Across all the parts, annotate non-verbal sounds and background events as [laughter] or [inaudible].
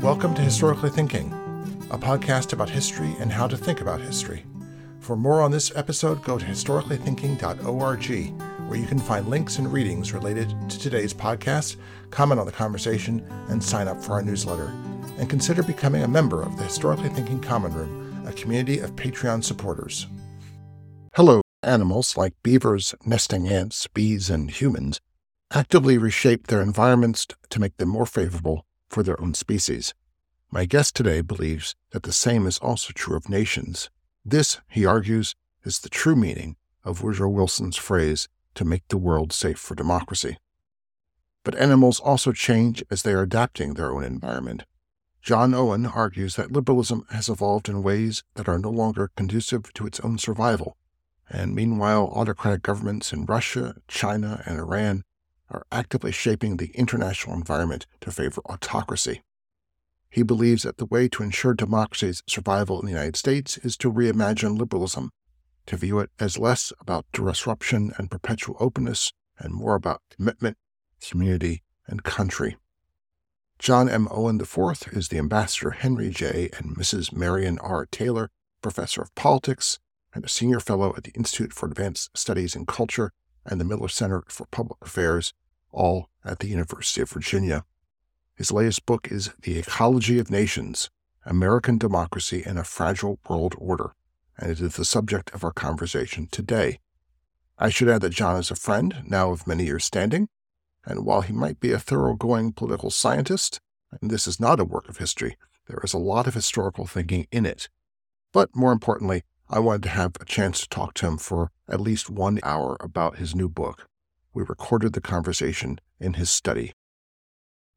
Welcome to Historically Thinking, a podcast about history and how to think about history. For more on this episode, go to historicallythinking.org, where you can find links and readings related to today's podcast, comment on the conversation, and sign up for our newsletter. And consider becoming a member of the Historically Thinking Common Room, a community of Patreon supporters. Hello, animals like beavers, nesting ants, bees, and humans actively reshape their environments to make them more favorable for their own species. My guest today believes that the same is also true of nations. This, he argues, is the true meaning of Woodrow Wilson's phrase to make the world safe for democracy. But animals also change as they are adapting their own environment. John Owen argues that liberalism has evolved in ways that are no longer conducive to its own survival, and meanwhile, autocratic governments in Russia, China, and Iran are actively shaping the international environment to favor autocracy. He believes that the way to ensure democracy's survival in the United States is to reimagine liberalism, to view it as less about disruption and perpetual openness and more about commitment, community, and country. John M. Owen IV is the ambassador Henry J. and Mrs. Marion R. Taylor Professor of Politics and a senior fellow at the Institute for Advanced Studies in Culture and the Miller Center for Public Affairs, all at the University of Virginia. His latest book is The Ecology of Nations American Democracy in a Fragile World Order, and it is the subject of our conversation today. I should add that John is a friend, now of many years' standing, and while he might be a thoroughgoing political scientist, and this is not a work of history, there is a lot of historical thinking in it. But more importantly, I wanted to have a chance to talk to him for at least one hour about his new book. We recorded the conversation in his study.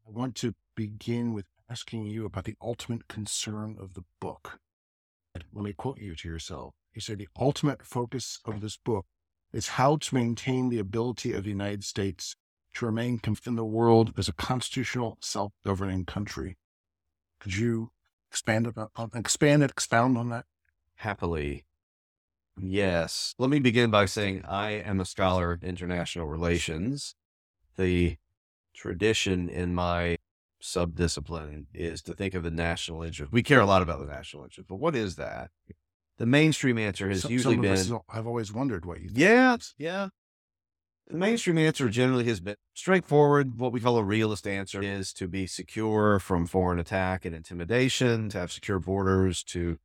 I want to begin with asking you about the ultimate concern of the book. Let me quote you to yourself. You said the ultimate focus of this book is how to maintain the ability of the United States to remain in the world as a constitutional, self-governing country. Could you expand about expand it, expound on that? Happily. Yes. Let me begin by saying I am a scholar of international relations. The tradition in my subdiscipline is to think of the national interest. We care a lot about the national interest, but what is that? The mainstream answer has Some- usually some been I've always wondered what you think. yeah, yeah. The mainstream answer generally has been straightforward. What we call a realist answer is to be secure from foreign attack and intimidation, to have secure borders, to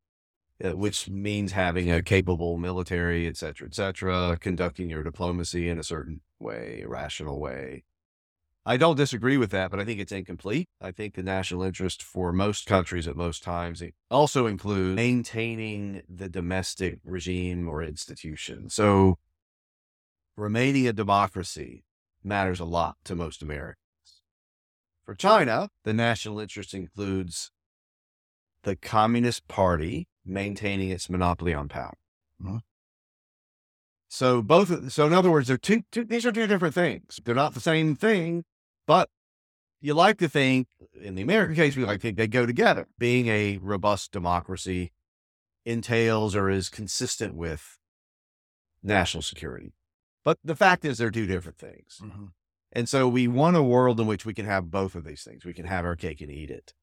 Uh, which means having a capable military, et cetera, et cetera, conducting your diplomacy in a certain way, a rational way. I don't disagree with that, but I think it's incomplete. I think the national interest for most countries at most times also includes maintaining the domestic regime or institution. So remaining a democracy matters a lot to most Americans. For China, the national interest includes the Communist Party maintaining its monopoly on power. Mhm. So both, so in other words, they're two, two, these are two different things. They're not the same thing, but you like to think, in the American case, we like to think they go together. Being a robust democracy entails or is consistent with national security. But the fact is, they're two different things. Mhm. And so we want a world in which we can have both of these things. We can have our cake and eat it.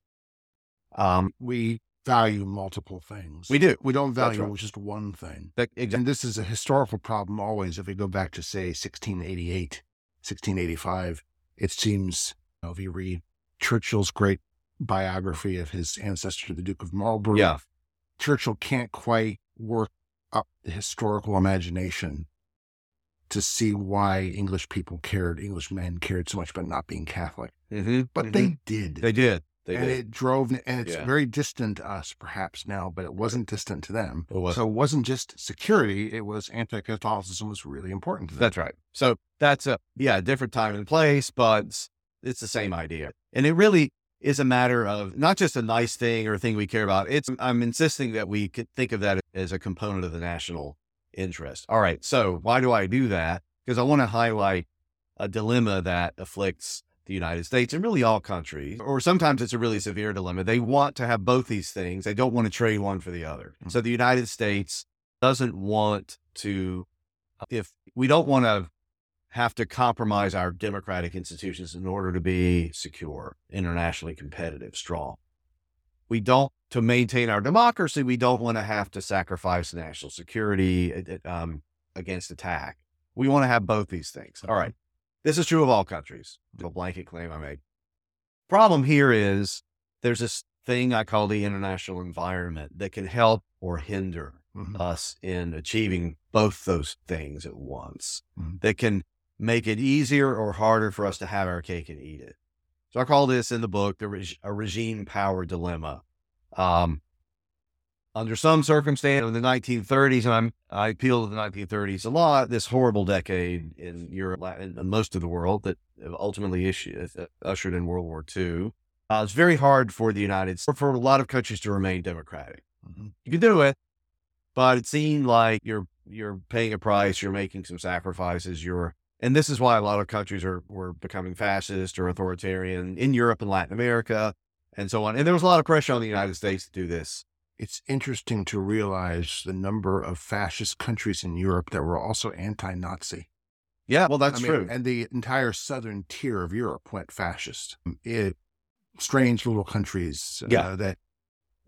Um, We value multiple things. we do. We don't value right. just one thing. That, exactly. And this is a historical problem always. If we go back to, say, 1688, 1685, it seems, you know, if you read Churchill's great biography of his ancestor, the Duke of Marlborough, Yeah. Churchill can't quite work up the historical imagination to see why English people cared, English men cared so much about not being Catholic. Mm-hmm. But they did. they did. They and did. it drove, and it's Yeah. very distant to us perhaps now, but it wasn't distant to them. It. So it wasn't just security; it was anti-Catholicism was really important to them. That's right. So that's a yeah, different time and place, but it's, it's the same idea. And it really is a matter of not just a nice thing or a thing we care about. It's I'm insisting that we could think of that as a component of the national interest. All right. So why do I do that? Because I want to highlight a dilemma that afflicts the United States and really all countries, or sometimes it's a really severe dilemma. They want to have both these things. They don't want to trade one for the other. Mhm. So the United States doesn't want to, if we don't want to have to compromise our democratic institutions in order to be secure, internationally competitive, strong. we don't, to maintain our democracy, we don't want to have to sacrifice national security um, against attack. We want to have both these things. All right. This is true of all countries. The blanket claim I made. Problem here is there's this thing I call the international environment that can help or hinder mm-hmm. us in achieving both those things at once. Mm-hmm. That can make it easier or harder for us to have our cake and eat it. So I call this in the book the reg- a regime power dilemma. Um, under some circumstance in the 1930s, and I'm, I appeal to the 1930s a lot, this horrible decade in Europe and most of the world that ultimately issued, uh, ushered in World War II. Uh, it's very hard for the United States, or for a lot of countries to remain democratic. Mm-hmm. You can do it, but it seemed like you're you're paying a price, you're making some sacrifices, you're and this is why a lot of countries are were becoming fascist or authoritarian in Europe and Latin America and so on. And there was a lot of pressure on the United States to do this. It's interesting to realize the number of fascist countries in Europe that were also anti-Nazi. Yeah, well, that's I mean, true. And the entire southern tier of Europe went fascist. It, strange little countries uh, yeah. that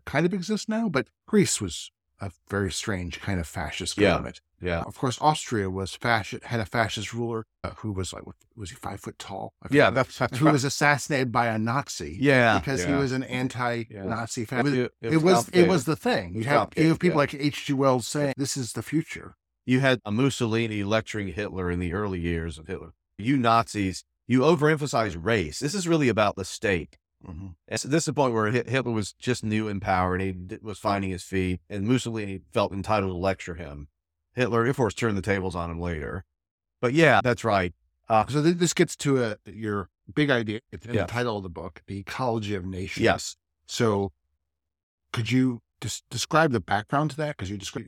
kind of exist now, but Greece was a very strange kind of fascist government. Yeah. yeah. Of course, Austria was fascist, had a fascist ruler uh, who was like, was he five foot tall? Yeah. That's, that's who right. was assassinated by a Nazi. Yeah. Because yeah. he was an anti-Nazi. Yeah. It, was, it, it, was, it was the thing. You have, you have people like H.G. Wells saying, this is the future. You had a Mussolini lecturing Hitler in the early years of Hitler. You Nazis, you overemphasize race. This is really about the state. Mm-hmm. And so this is the point where Hitler was just new in power and he was finding his feet, and Mussolini felt entitled to lecture him. Hitler, of course, turned the tables on him later. But yeah, that's right. Uh, so th- this gets to a, your big idea in yes. the title of the book, The Ecology of Nations. Yes. So could you just describe the background to that? Because you describe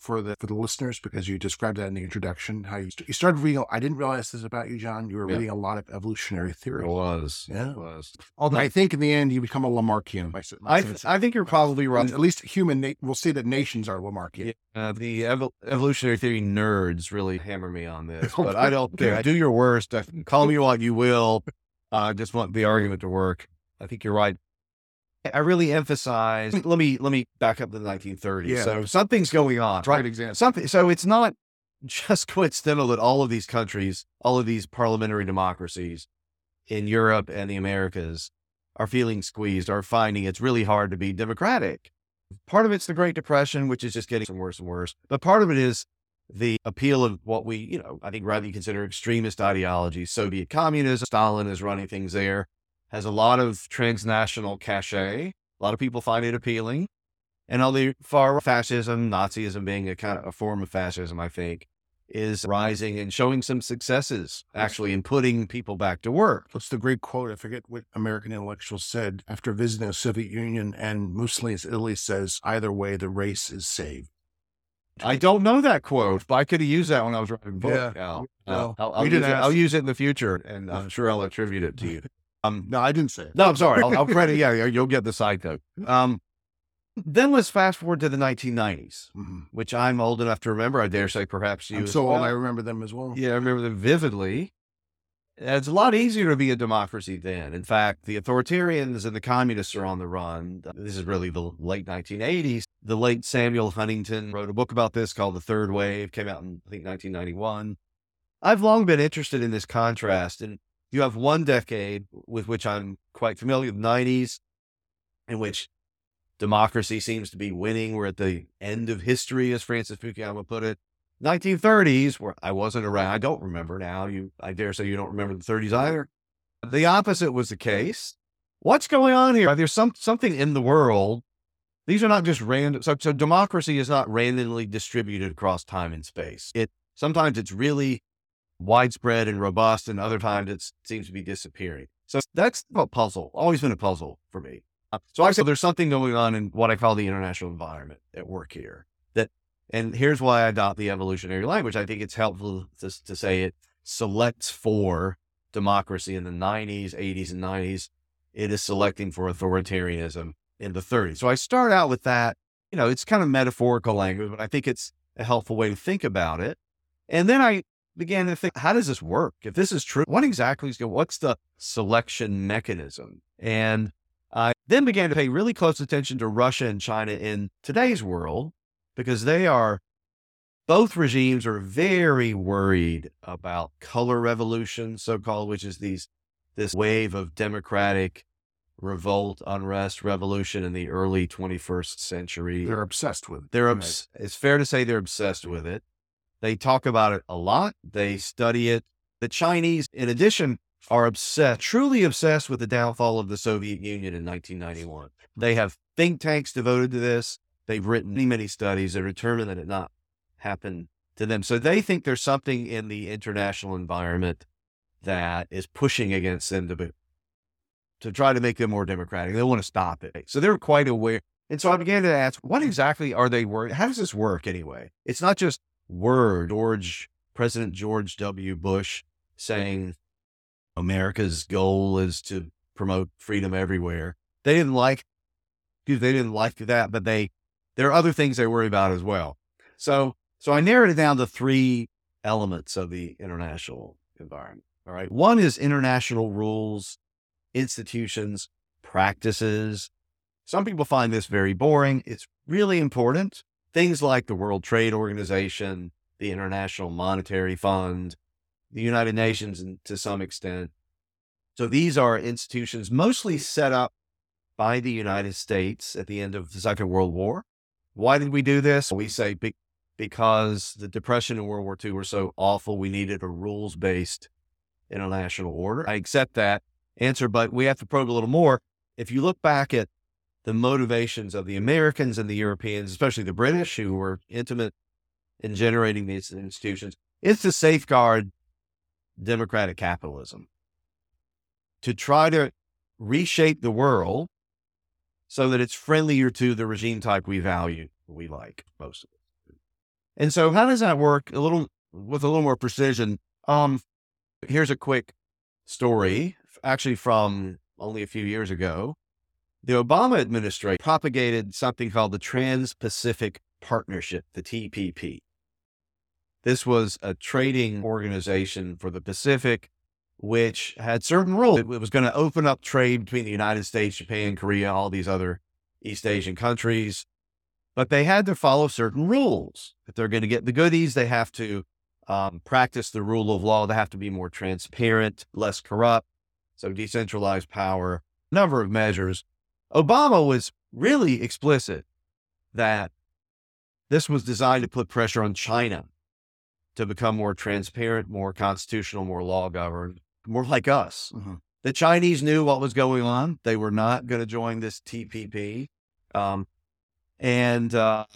for the for the listeners because you described that in the introduction how you, you started reading. I didn't realize this about you, John. You were yeah. reading a lot of evolutionary theory. It was, yeah, it was. Although I think in the end you become a Lamarckian. I th- I think you're probably right. At least human. Na- we'll see that nations are Lamarckian. Yeah, uh, the ev- evolutionary theory nerds really hammer me on [laughs] this, but I don't care. Do your worst. Call me what you will. I uh, just want the argument to work. I think you're right. I really emphasize. Let me let me back up to the 1930s. Yeah. So something's going on. Right. Example. Something. So it's not just [laughs] coincidental that all of these countries, all of these parliamentary democracies in Europe and the Americas are feeling squeezed, are finding it's really hard to be democratic. Part of it's the Great Depression, which is just getting worse and worse. But part of it is the appeal of what we, you know, I think rather consider extremist ideologies. Soviet communism, Stalin is running things there has a lot of transnational cachet. A lot of people find it appealing. And all the far fascism, Nazism being a kind of a form of fascism, I think, is rising and showing some successes actually in putting people back to work. What's the great quote? I forget what American intellectual said after visiting the Soviet Union and Mussolini's Italy says, either way, the race is saved. I don't know that quote, but I could have used that when I was writing the book. Yeah. Uh, I'll, I'll, use it, I'll, use it, in the future, and I'm [laughs] sure I'll attribute it to you. Um, no, I didn't say it. No, I'm sorry. I'll, I'll credit. Yeah, you'll get the side note. Um, then let's fast forward to the 1990s, mm-hmm. which I'm old enough to remember. I dare say perhaps you. I'm so well. old, I remember them as well. Yeah, I remember them vividly. It's a lot easier to be a democracy then. In fact, the authoritarians and the communists are on the run. This is really the late 1980s. The late Samuel Huntington wrote a book about this called The Third Wave, came out in, I think, 1991. I've long been interested in this contrast. And you have one decade with which I'm quite familiar, the 90s, in which democracy seems to be winning. We're at the end of history, as Francis Fukuyama put it. 1930s, where I wasn't around. I don't remember now. You, I dare say you don't remember the 30s either. The opposite was the case. What's going on here? There's some something in the world. These are not just random. So, so democracy is not randomly distributed across time and space. It sometimes it's really widespread and robust, and other times it seems to be disappearing. So that's a puzzle, always been a puzzle for me. Uh, so I said there's something going on in what I call the international environment at work here. That, and here's why I adopt the evolutionary language. I think it's helpful to, to say it selects for democracy in the 90s, 80s, and 90s. It is selecting for authoritarianism in the 30s. So I start out with that. You know, it's kind of metaphorical language, but I think it's a helpful way to think about it. And then I began to think, how does this work? If this is true, what exactly is going, what's the selection mechanism? And uh, then began to pay really close attention to Russia and China in today's world because they are both regimes are very worried about color revolution, so called, which is these this wave of democratic revolt, unrest, revolution in the early 21st century. They're obsessed with it. They're obs- it's fair to say they're obsessed with it. They talk about it a lot. They study it. The Chinese, in addition, are obsessed, truly obsessed with the downfall of the Soviet Union in 1991. They have think tanks devoted to this. They've written many, many studies. that determine that it not happen to them. So they think there's something in the international environment that is pushing against them to be, to try to make them more democratic. They want to stop it. So they're quite aware. And so I began to ask, what exactly are they worried? How does this work anyway? It's not just word. George, President George W. Bush saying America's goal is to promote freedom everywhere. They didn't like, they didn't like that, but they, there are other things they worry about as well. So, so I narrowed it down to three elements of the international environment. All right. One is international rules, institutions, practices. Some people find this very boring. It's really important. Things like the World Trade Organization, the International Monetary Fund, the United Nations, and to some extent. So these are institutions mostly set up by the United States at the end of the Second World War. Why did we do this? We say be- because the Depression and World War II were so awful, we needed a rules based international order. I accept that answer, but we have to probe a little more. If you look back at the motivations of the Americans and the Europeans, especially the British, who were intimate in generating these institutions, is to safeguard democratic capitalism, to try to reshape the world so that it's friendlier to the regime type we value, we like most of it. And so, how does that work? A little with a little more precision. Um, here's a quick story, actually from only a few years ago. The Obama administration propagated something called the Trans Pacific Partnership, the TPP. This was a trading organization for the Pacific, which had certain rules. It was going to open up trade between the United States, Japan, Korea, all these other East Asian countries. But they had to follow certain rules. If they're going to get the goodies, they have to um, practice the rule of law. They have to be more transparent, less corrupt. So decentralized power, number of measures. Obama was really explicit that this was designed to put pressure on China to become more transparent, more constitutional, more law governed, more like us. Mm-hmm. The Chinese knew what was going on. They were not going to join this TPP. Um, and uh,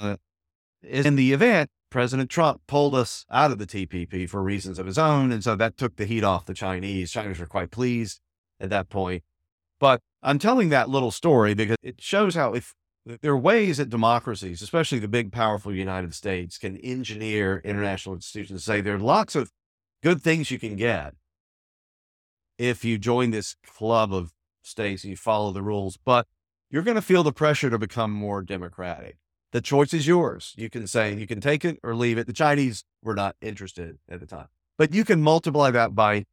in the event, President Trump pulled us out of the TPP for reasons of his own. And so that took the heat off the Chinese. Chinese were quite pleased at that point. But I'm telling that little story because it shows how if there are ways that democracies, especially the big, powerful United States, can engineer international institutions. Say there are lots of good things you can get if you join this club of states and you follow the rules, but you're going to feel the pressure to become more democratic. The choice is yours. You can say you can take it or leave it. The Chinese were not interested at the time, but you can multiply that by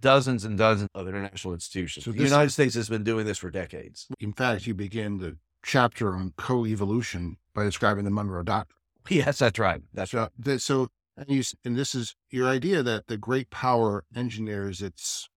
dozens and dozens of international institutions. So the United States has been doing this for decades. In fact, you begin the chapter on co-evolution by describing the Monroe Doctrine. [laughs] Yes, that's right. That's so, right. so, and, you, and this is your idea that the great power engineers its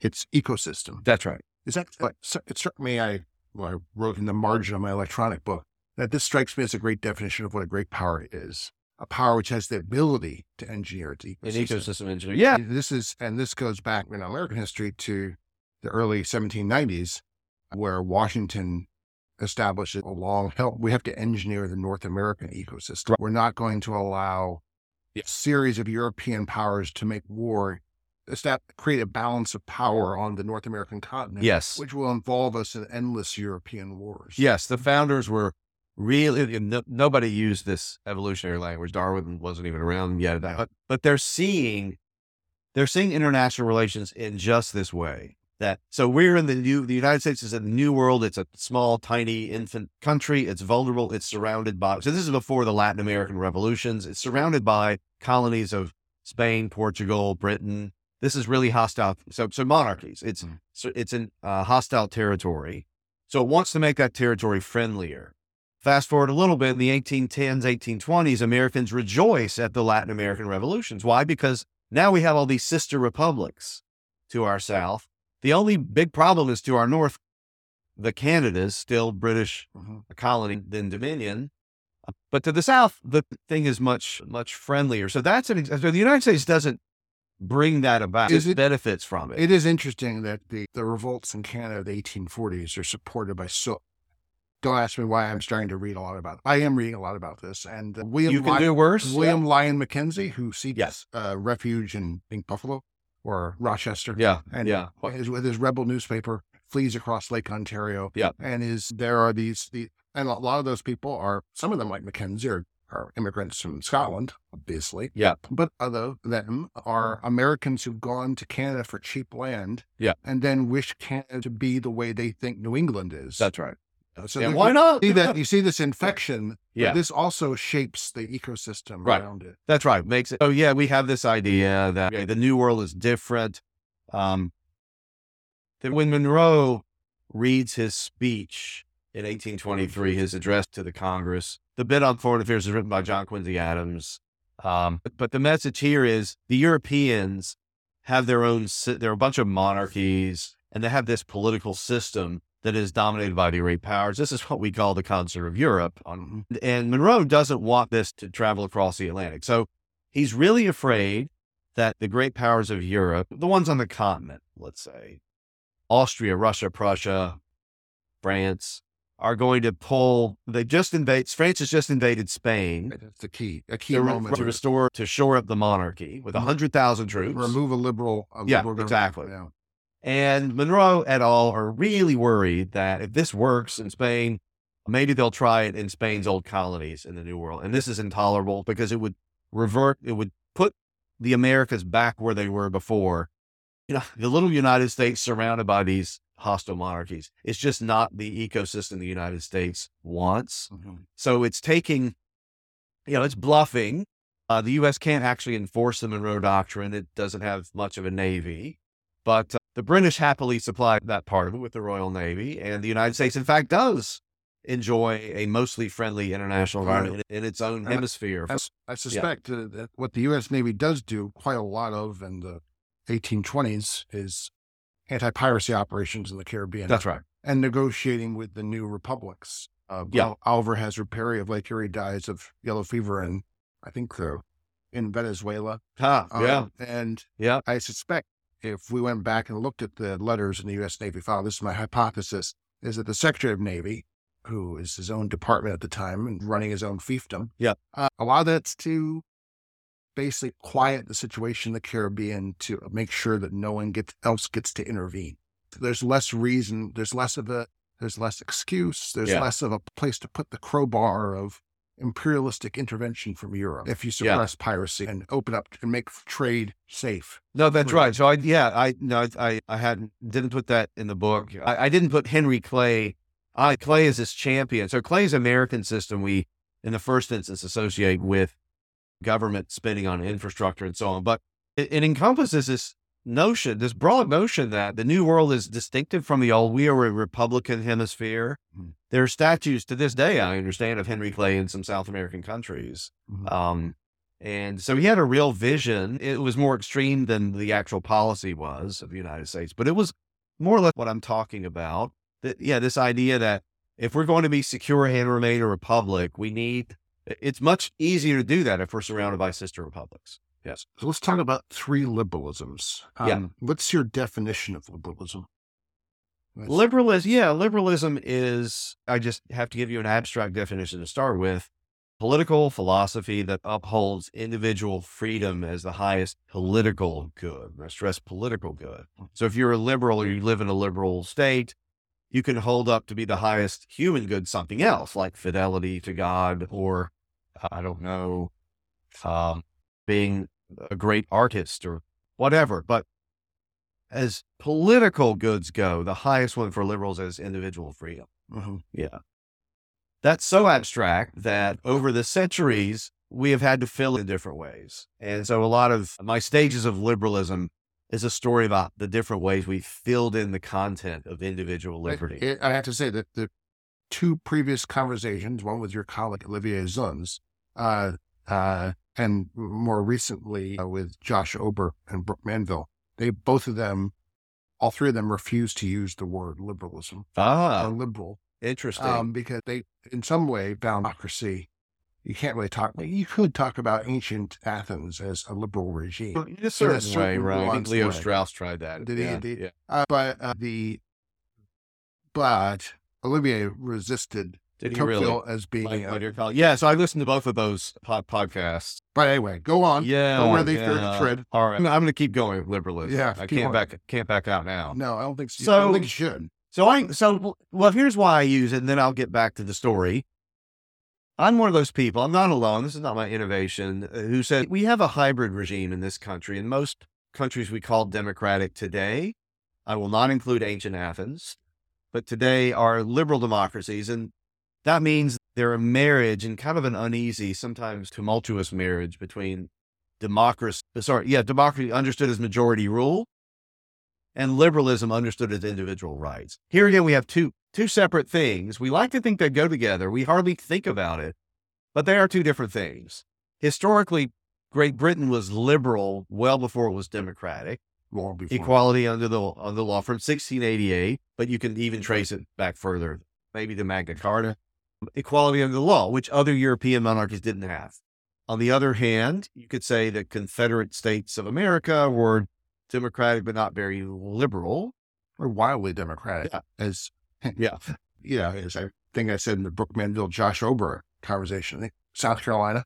its ecosystem. That's right. Is that uh, like it struck me? I well, I wrote in the margin of my electronic book that this strikes me as a great definition of what a great power is. A power which has the ability to engineer its ecosystem. An ecosystem engineer. Yeah. This is, and this goes back in American history to the early 1790s, where Washington establishes a long held. We have to engineer the North American ecosystem. Right. We're not going to allow a series of European powers to make war that create a balance of power on the North American continent. Yes. Which will involve us in endless European wars. Yes. The founders were really, no, nobody used this evolutionary language. Darwin wasn't even around yet. But, but they're seeing, they're seeing international relations in just this way. That so we're in the new, the United States is the new world. It's a small, tiny infant country. It's vulnerable. It's surrounded by, so this is before the Latin American revolutions. It's surrounded by colonies of Spain, Portugal, Britain, this is really hostile. So, so monarchies, it's, mm. so it's in uh, hostile territory. So it wants to make that territory friendlier. Fast forward a little bit in the 1810s, 1820s, Americans rejoice at the Latin American revolutions. Why? Because now we have all these sister republics to our south. The only big problem is to our north, the Canadas, still British Mhm. colony, then Dominion. But to the south, the thing is much, much friendlier. So that's an, so the United States doesn't bring that about. Is it it- benefits from it. It is interesting that the, the revolts in Canada of the 1840s are supported by so. Don't ask me why I'm starting to read a lot about. I am reading a lot about this, and uh, William you can Lyon- do worse. William Lyon Mackenzie, who seeks Yes. uh, refuge in, in Buffalo or Rochester, Yeah. and yeah. his, with his rebel newspaper, flees across Lake Ontario. Yeah. and is there are these the and a lot of those people are some of them like Mackenzie are, are immigrants from Scotland, obviously. Yeah. but other them are Americans who've gone to Canada for cheap land. Yeah. and then wish Canada to be the way they think New England is. That's right. So Yeah, why not? See that [laughs] you see this infection. but Yeah. this also shapes the ecosystem Right. around it. That's right. Makes it. Oh yeah, we have this idea that okay, the new world is different. Um, that when Monroe reads his speech in 1823, his address to the Congress, the bit on foreign affairs is written by John Quincy Adams. Um, but the message here is the Europeans have their own. They're a bunch of monarchies, and they have this political system that is dominated by the great powers. This is what we call the concert of Europe. And Monroe doesn't want this to travel across the Atlantic. So he's really afraid that the great powers of Europe, the ones on the continent, let's say, Austria, Russia, Prussia, France, are going to pull. They just invade. France has just invaded Spain That's the key. A key to, moment to restore, to shore up the monarchy with a hundred thousand troops. remove a liberal. A Yeah, liberal exactly. Yeah. And Monroe et al. are really worried that if this works in Spain, maybe they'll try it in Spain's old colonies in the New World. And this is intolerable because it would revert, it would put the Americas back where they were before. You know, the little United States surrounded by these hostile monarchies. It's just not the ecosystem the United States wants. Mhm. So it's taking, you know, it's bluffing. Uh, the U.S. can't actually enforce the Monroe Doctrine. It doesn't have much of a navy, but the British happily supply that part of it with the Royal Navy, and the United States, in fact, does enjoy a mostly friendly international environment in, in its own And hemisphere. I, I suspect uh, that what the U.S. Navy does do quite a lot of in the 1820s is anti-piracy operations in the Caribbean That's right. and negotiating with the new republics. Uh, Yeah. Oliver Hazard Perry of Lake Erie dies of yellow fever in, I think, uh, in Venezuela. Huh, Uh, yeah, And yeah, I suspect if we went back and looked at the letters in the U.S. Navy file, this is my hypothesis, is that the Secretary of Navy, who is his own department at the time and running his own fiefdom, Yeah. uh, a lot of that's to basically quiet the situation in the Caribbean to make sure that no one gets, else gets to intervene. There's less reason, there's less of a, there's less excuse, there's Yeah. less of a place to put the crowbar of imperialistic intervention from Europe if you suppress piracy and open up and make trade safe. No, that's Right. right. So I, yeah, I no, I, I hadn't didn't put that in the book. I, I didn't put Henry Clay. I Clay is this champion. So Clay's American system we, in the first instance, associate with government spending on infrastructure and so on. But it, it encompasses this notion, this broad notion that the New World is distinctive from the old. We are a Republican hemisphere. Mhm. There are statues to this day, I understand, of Henry Clay in some South American countries. Mhm. Um, and so he had a real vision. It was more extreme than the actual policy was of the United States, but it was more or less what I'm talking about. That yeah, this idea that if we're going to be secure and remain a republic, we need. It's much easier to do that if we're surrounded by sister republics. Yes. So let's talk about three liberalisms. Um, Yeah. What's your definition of liberalism? That's- Liberalism, yeah, liberalism is, I just have to give you an abstract definition to start with political philosophy that upholds individual freedom as the highest political good. I stress political good. So if you're a liberal or you live in a liberal state, you can hold up to be the highest human good something else, like fidelity to God or, I don't know, um, being a great artist or whatever. But as political goods go, the highest one for liberals is individual freedom. Mhm. Yeah. That's so abstract that over the centuries, we have had to fill in different ways. And so a lot of my stages of liberalism is a story about the different ways we filled in the content of individual liberty. It, I have to say that the two previous conversations, one with your colleague Olivier Zunz, uh, uh, and more recently uh, with Josh Ober and Brooke Manville, they both of them, all three of them, refused to use the word liberalism ah, or liberal interesting. um, because they, in some way, found democracy. You can't really talk. You could talk about ancient Athens as a liberal regime, in a in a certain way, right? I think Leo way. Strauss tried that. Did he yeah, indeed? Yeah. uh, but uh, the but Olivier resisted Did he really? As being. Like, a- like your colleague. yeah, so I listened to both of those pod- podcasts. but anyway, go on. Yeah, Go where they yeah. tread. All right, I'm, going to keep going with liberalism. Yeah, I can't on. back can't back out now. No, I don't think so. I don't think you should. So I so well here's why I use it, and then I'll get back to the story. I'm one of those people. I'm not alone. This is not my innovation. uh, Who said we have a hybrid regime in this country, In most countries we call democratic today. I will not include ancient Athens, but today are liberal democracies, and that means they're a marriage and kind of an uneasy, sometimes tumultuous marriage between democracy. Uh, sorry, yeah, democracy understood as majority rule and liberalism understood as individual rights. Here again, we have two two separate things. We like to think they go together. We hardly think about it, but they are two different things. Historically, Great Britain was liberal well before it was democratic. Long before. Equality under the under the law from 1688, but you can even trace it back further, maybe the Magna Carta. Equality under the law, which other European monarchies didn't have. On the other hand, you could say the Confederate States of America were democratic but not very liberal. Or wildly democratic. Yeah. As hmm. Yeah. you know, as I think I said in the Brooke Manville Josh Ober conversation, I think South Carolina,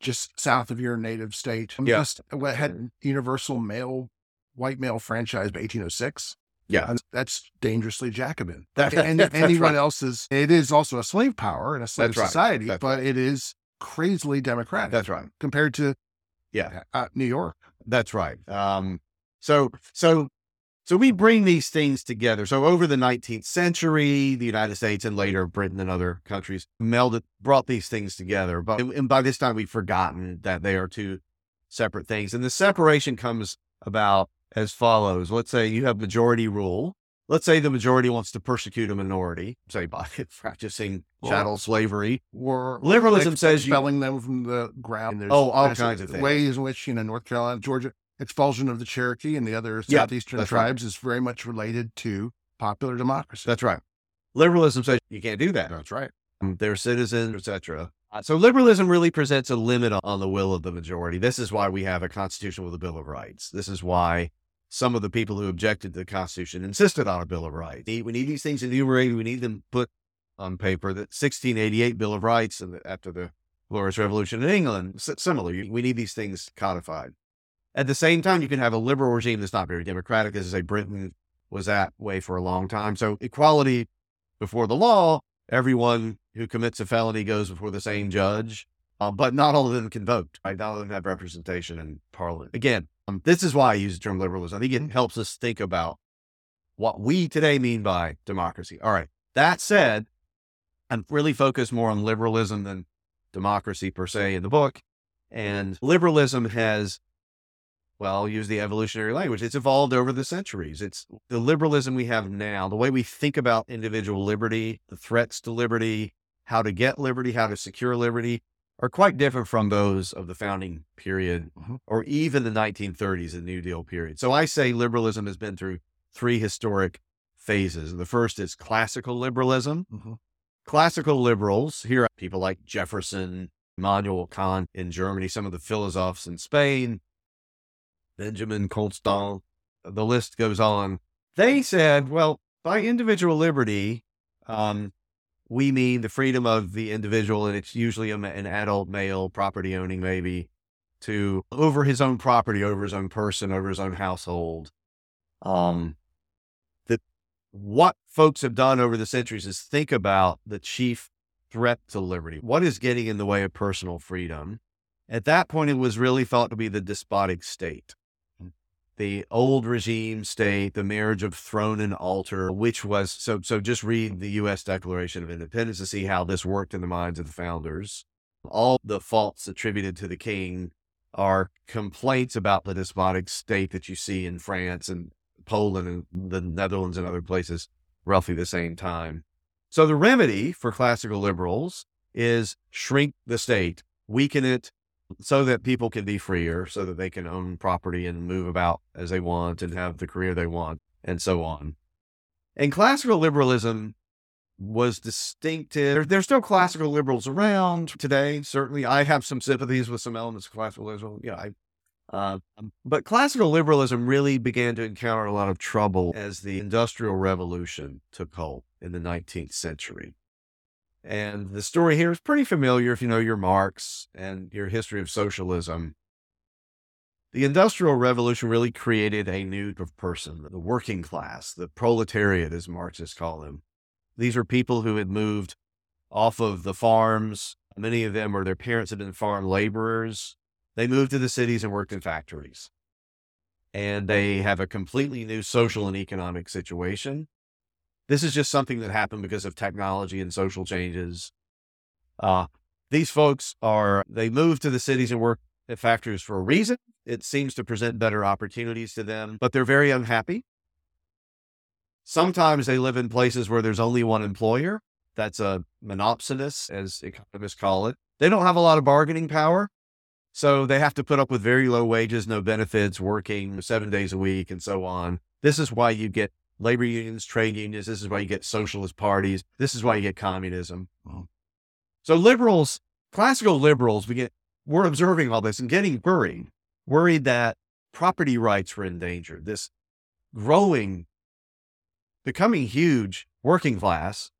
just south of your native state, Yeah. just what had universal male, white male franchise by 1806. Yeah. And that's dangerously Jacobin. [laughs] That- and that's anyone right. else is, it is also a slave power and a slave That's society, That's but it is crazily democratic That's right. compared to Yeah. uh, New York. That's right. Um, so, so, so we bring these things together. So over the 19th century, the United States and later Britain and other countries melded, brought these things together. But, and by this time we've forgotten that they are two separate things. And the separation comes about as follows. Let's say you have majority rule. Let's say the majority wants to persecute a minority, say by [laughs] practicing Well, chattel slavery. Or Liberalism says you, expelling them from the ground. Oh, all kinds of things. Ways in which, you know, North Carolina, Georgia, expulsion of the Cherokee and the other Yeah, southeastern that's right. tribes is very much related to popular democracy. that's right. Liberalism says you can't do that. That's right. Mm, they're citizens, etc. Uh, so liberalism really presents a limit on the will of the majority. This is why we have a constitution with a Bill of Rights. This is why some of the people who objected to the Constitution insisted on a Bill of Rights. We need these things enumerated. We need them put on paper. The 1688 Bill of Rights, and after the Glorious Revolution in England, similar. We need these things codified. At the same time, you can have a liberal regime that's not very democratic. As I say, Britain was that way for a long time. So equality before the law, everyone who commits a felony goes before the same judge, um, but not all of them can vote. Right? Not all of them have representation in parliament. Again, um, this is why I use the term liberalism. I think it helps us think about what we today mean by democracy. All right. That said, I'm really focused more on liberalism than democracy per se in the book. And liberalism has, well, I'll use the evolutionary language. It's evolved over the centuries. It's the liberalism we have now, the way we think about individual liberty, the threats to liberty, how to get liberty, how to secure liberty, are quite different from those of the founding period Mhm. or even the 1930s, the New Deal period. So I say liberalism has been through three historic phases. The first is classical liberalism. Mhm. Classical liberals, here are people like Jefferson, Immanuel Kant in Germany, some of the philosophers in Spain, Benjamin Constant, the list goes on. They said, well, by individual liberty, um, we mean the freedom of the individual, and it's usually an adult male property owning, maybe, to over his own property, over his own person, over his own household. Um, the what folks have done over the centuries is think about the chief threat to liberty. What is getting in the way of personal freedom? At that point, it was really thought to be the despotic state the old regime state, the marriage of throne and altar, which was so. So just read the U.S. Declaration of Independence to see how this worked in the minds of the founders. All the faults attributed to the king are complaints about the despotic state that you see in France and Poland and the Netherlands and other places roughly the same time. So the remedy for classical liberals is shrink the state, weaken it so that people can be freer, so that they can own property and move about as they want and have the career they want, and so on. And classical liberalism was distinctive. There, There's still classical liberals around today. Certainly, I have some sympathies with some elements of classical liberalism. Yeah, I, uh, but classical liberalism really began to encounter a lot of trouble as the Industrial Revolution took hold in the 19th century. And the story here is pretty familiar if you know your Marx and your history of socialism. The Industrial Revolution really created a new person, the working class, the proletariat, as Marxists call them. These were people who had moved off of the farms. Many of them or their parents had been farm laborers. They moved to the cities and worked in factories. And they have a completely new social and economic situation. This is just something that happened because of technology and social changes. Uh, these folks are, they moved to the cities and work at factories for a reason. It seems to present better opportunities to them, but they're very unhappy. Sometimes they live in places where there's only one employer. That's a monopsonist, as economists call it. They don't have a lot of bargaining power. So they have to put up with very low wages, no benefits, working seven days a week, and so on. This is why you get labor unions, trade unions. This is why you get socialist parties. This is why you get communism. So liberals, classical liberals, we get, we're observing all this and getting worried, worried that property rights were endangered. This growing, becoming huge working class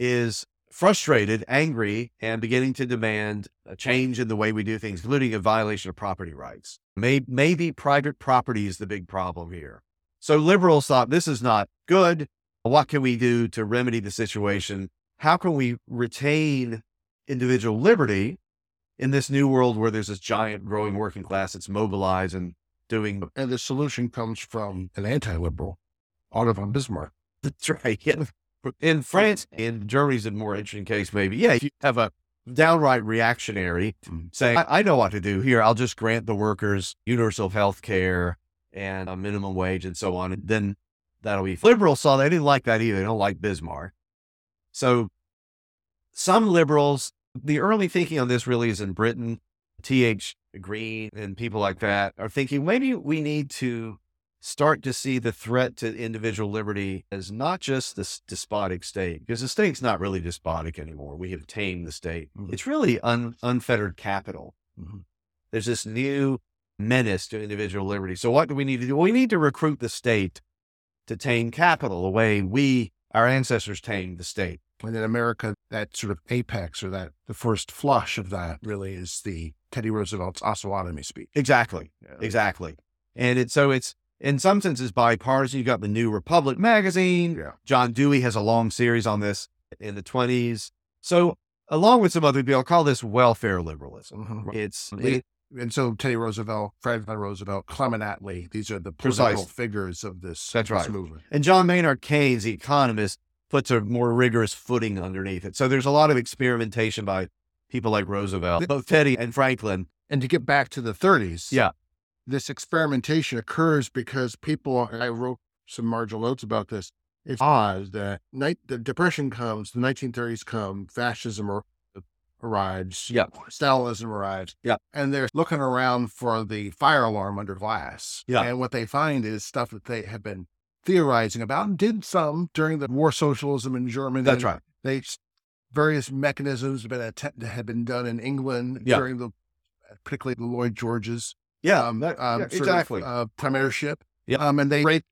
is frustrated, angry, and beginning to demand a change in the way we do things, including a violation of property rights. Maybe, maybe private property is the big problem here. So liberals thought this is not good. What can we do to remedy the situation? How can we retain individual liberty in this new world where there's this giant growing working class that's mobilized and doing? [laughs] And the solution comes from an anti-liberal, Otto von Bismarck. That's right. Yeah. In France, in Germany's a more interesting case, maybe. Yeah, if you have a downright reactionary mm. saying, I, I know what to do here. I'll just grant the workers universal health care and a minimum wage and so on. And then that'll be liberals saw they didn't like that either. They don't like Bismarck. So some liberals, the early thinking on this really is in Britain. T.H. Green and people like that are thinking maybe we need to start to see the threat to individual liberty as not just this despotic state, because the state's not really despotic anymore. We have tamed the state. Mm-hmm. It's really un, unfettered capital. Mm-hmm. There's this new menace to individual liberty. So what do we need to do? Well, we need to recruit the state to tame capital the way we, our ancestors, tamed the state. And in America, that sort of apex or that the first flush of that really is the Teddy Roosevelt's Osawatomie speech. Exactly. Yeah. Exactly. And it's so it's in some senses bipartisan. You've got the New Republic magazine. Yeah. John Dewey has a long series on this in the 20s. So along with some other people, I'll call this welfare liberalism. Mm-hmm. It's it, and so Teddy Roosevelt, Franklin Roosevelt, Clement Attlee, these are the political figures of this, That's this right. movement. And John Maynard Keynes, the economist, puts a more rigorous footing underneath it. So there's a lot of experimentation by people like Roosevelt, both Teddy and Franklin. And to get back to the 30s, yeah, this experimentation occurs because people, I wrote some marginal notes about this. It's odd that night, the depression comes, the 1930s come, fascism arrives. Yeah. Stalinism arrives. Yeah. And they're looking around for the fire alarm under glass. Yeah. And what they find is stuff that they have been theorizing about and did some during the war socialism in Germany. That's right. They various mechanisms have been att- had been done in England yeah. during the particularly the Lloyd George's yeah, um, that, um, yeah exactly of, uh, premiership. Yeah. Um, and they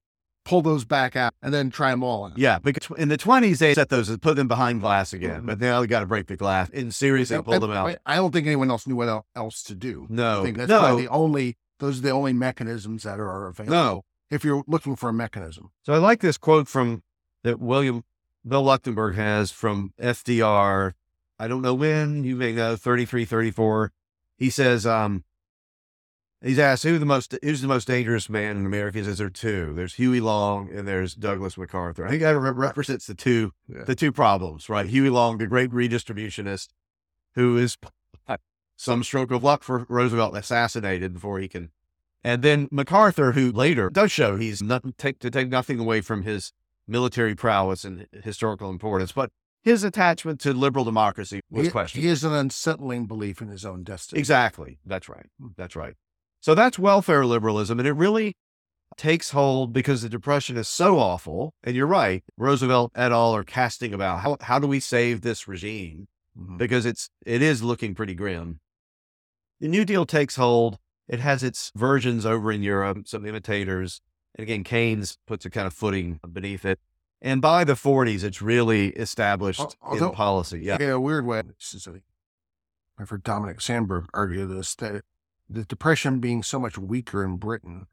pull those back out and then try them all out. Yeah, because in the 20s, they set those and put them behind glass again, mm-hmm. but now they got to break the glass. In series, they pull them out. I don't think anyone else knew what else to do. No, I think that's no. the only, those are the only mechanisms that are available. No. If you're looking for a mechanism. So I like this quote from that William Bill Leuchtenburg has from FDR. I don't know when, you may know, 33, 34. He says, um, He's asked who the most who's the most dangerous man in America. He says there are two. There's Huey Long and there's Douglas MacArthur. I think that represents the two yeah. the two problems, right? Huey Long, the great redistributionist, who is [laughs] some stroke of luck for Roosevelt assassinated before he can. And then MacArthur, who later does show he's not take to take nothing away from his military prowess and historical importance, but his attachment to liberal democracy was he, questioned. He has an unsettling belief in his own destiny. Exactly. That's right. Hmm. That's right. So that's welfare liberalism, and it really takes hold because the depression is so awful. And you're right, Roosevelt et al. are casting about how how do we save this regime Mhm. because it's it is looking pretty grim. The New Deal takes hold. It has its versions over in Europe, some imitators. And again, Keynes puts a kind of footing beneath it. And by the 40s, it's really established although- in policy. Yeah. In a weird way, this is a, I've heard Dominic Sandbrook argue this that the depression being so much weaker in Britain,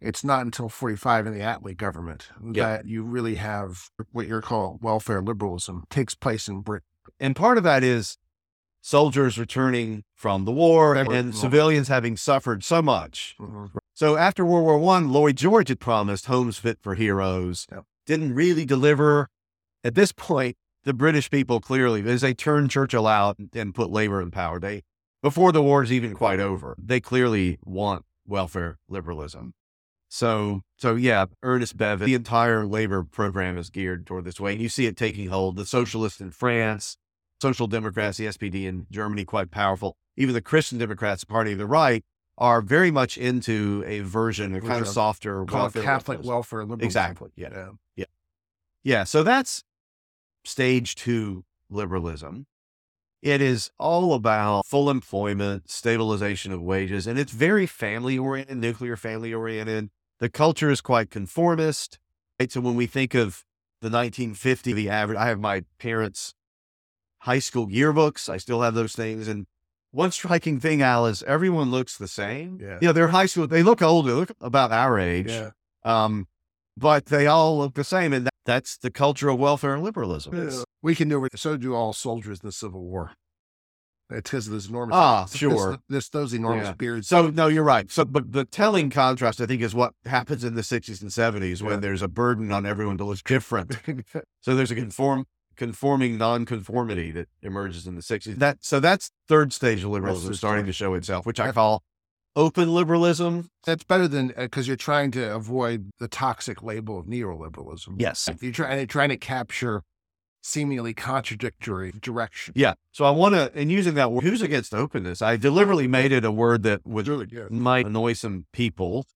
it's not until 45 in the Attlee government Yeah. that you really have what you're called welfare liberalism takes place in Britain. And part of that is soldiers returning from the war and, civilians having suffered so much. So after World War One, Lloyd George had promised homes fit for heroes. Yep. Didn't really deliver. At this point, the British people clearly, as they turned Churchill out and put labor in power, they before the war is even quite over, they clearly want welfare liberalism. So, so yeah, Ernest Bevin, the entire labor program is geared toward this way. And you see it taking hold. The socialists in France, social democrats, the SPD in Germany, quite powerful. Even the Christian Democrats, the party of the right, are very much into a version, a kind of softer Called welfare Catholic liberalism. welfare liberalism. Exactly. Yeah. Yeah. Yeah. So that's stage two liberalism. It is all about full employment, stabilization of wages, and it's very family oriented, nuclear family oriented. The culture is quite conformist. Right? So when we think of the 1950, the average, I have my parents' high school yearbooks. I still have those things. And one striking thing, Al, is everyone looks the same. Yeah. You know, they're high school, they look older, they look about our age. Yeah. Um, but they all look the same. And that, that's the culture of welfare and liberalism. It's- We can do it. So do all soldiers in the Civil War. It's because of this enormous. Ah, sure. This, those enormous Yeah. beards. So no, you're right. So, but the telling contrast, I think, is what happens in the 60s and 70s Yeah. when there's a burden on everyone to look different. [laughs] so there's a conform conforming nonconformity that emerges in the 60s. That so that's third stage of liberalism starting to show itself, which I call open liberalism. That's better than because you're trying to avoid the toxic label of neoliberalism. Yes. You're trying, you're trying to capture seemingly contradictory direction. Yeah. So I want to, and using that word, who's against openness? I deliberately made it a word that would really good. might annoy some people,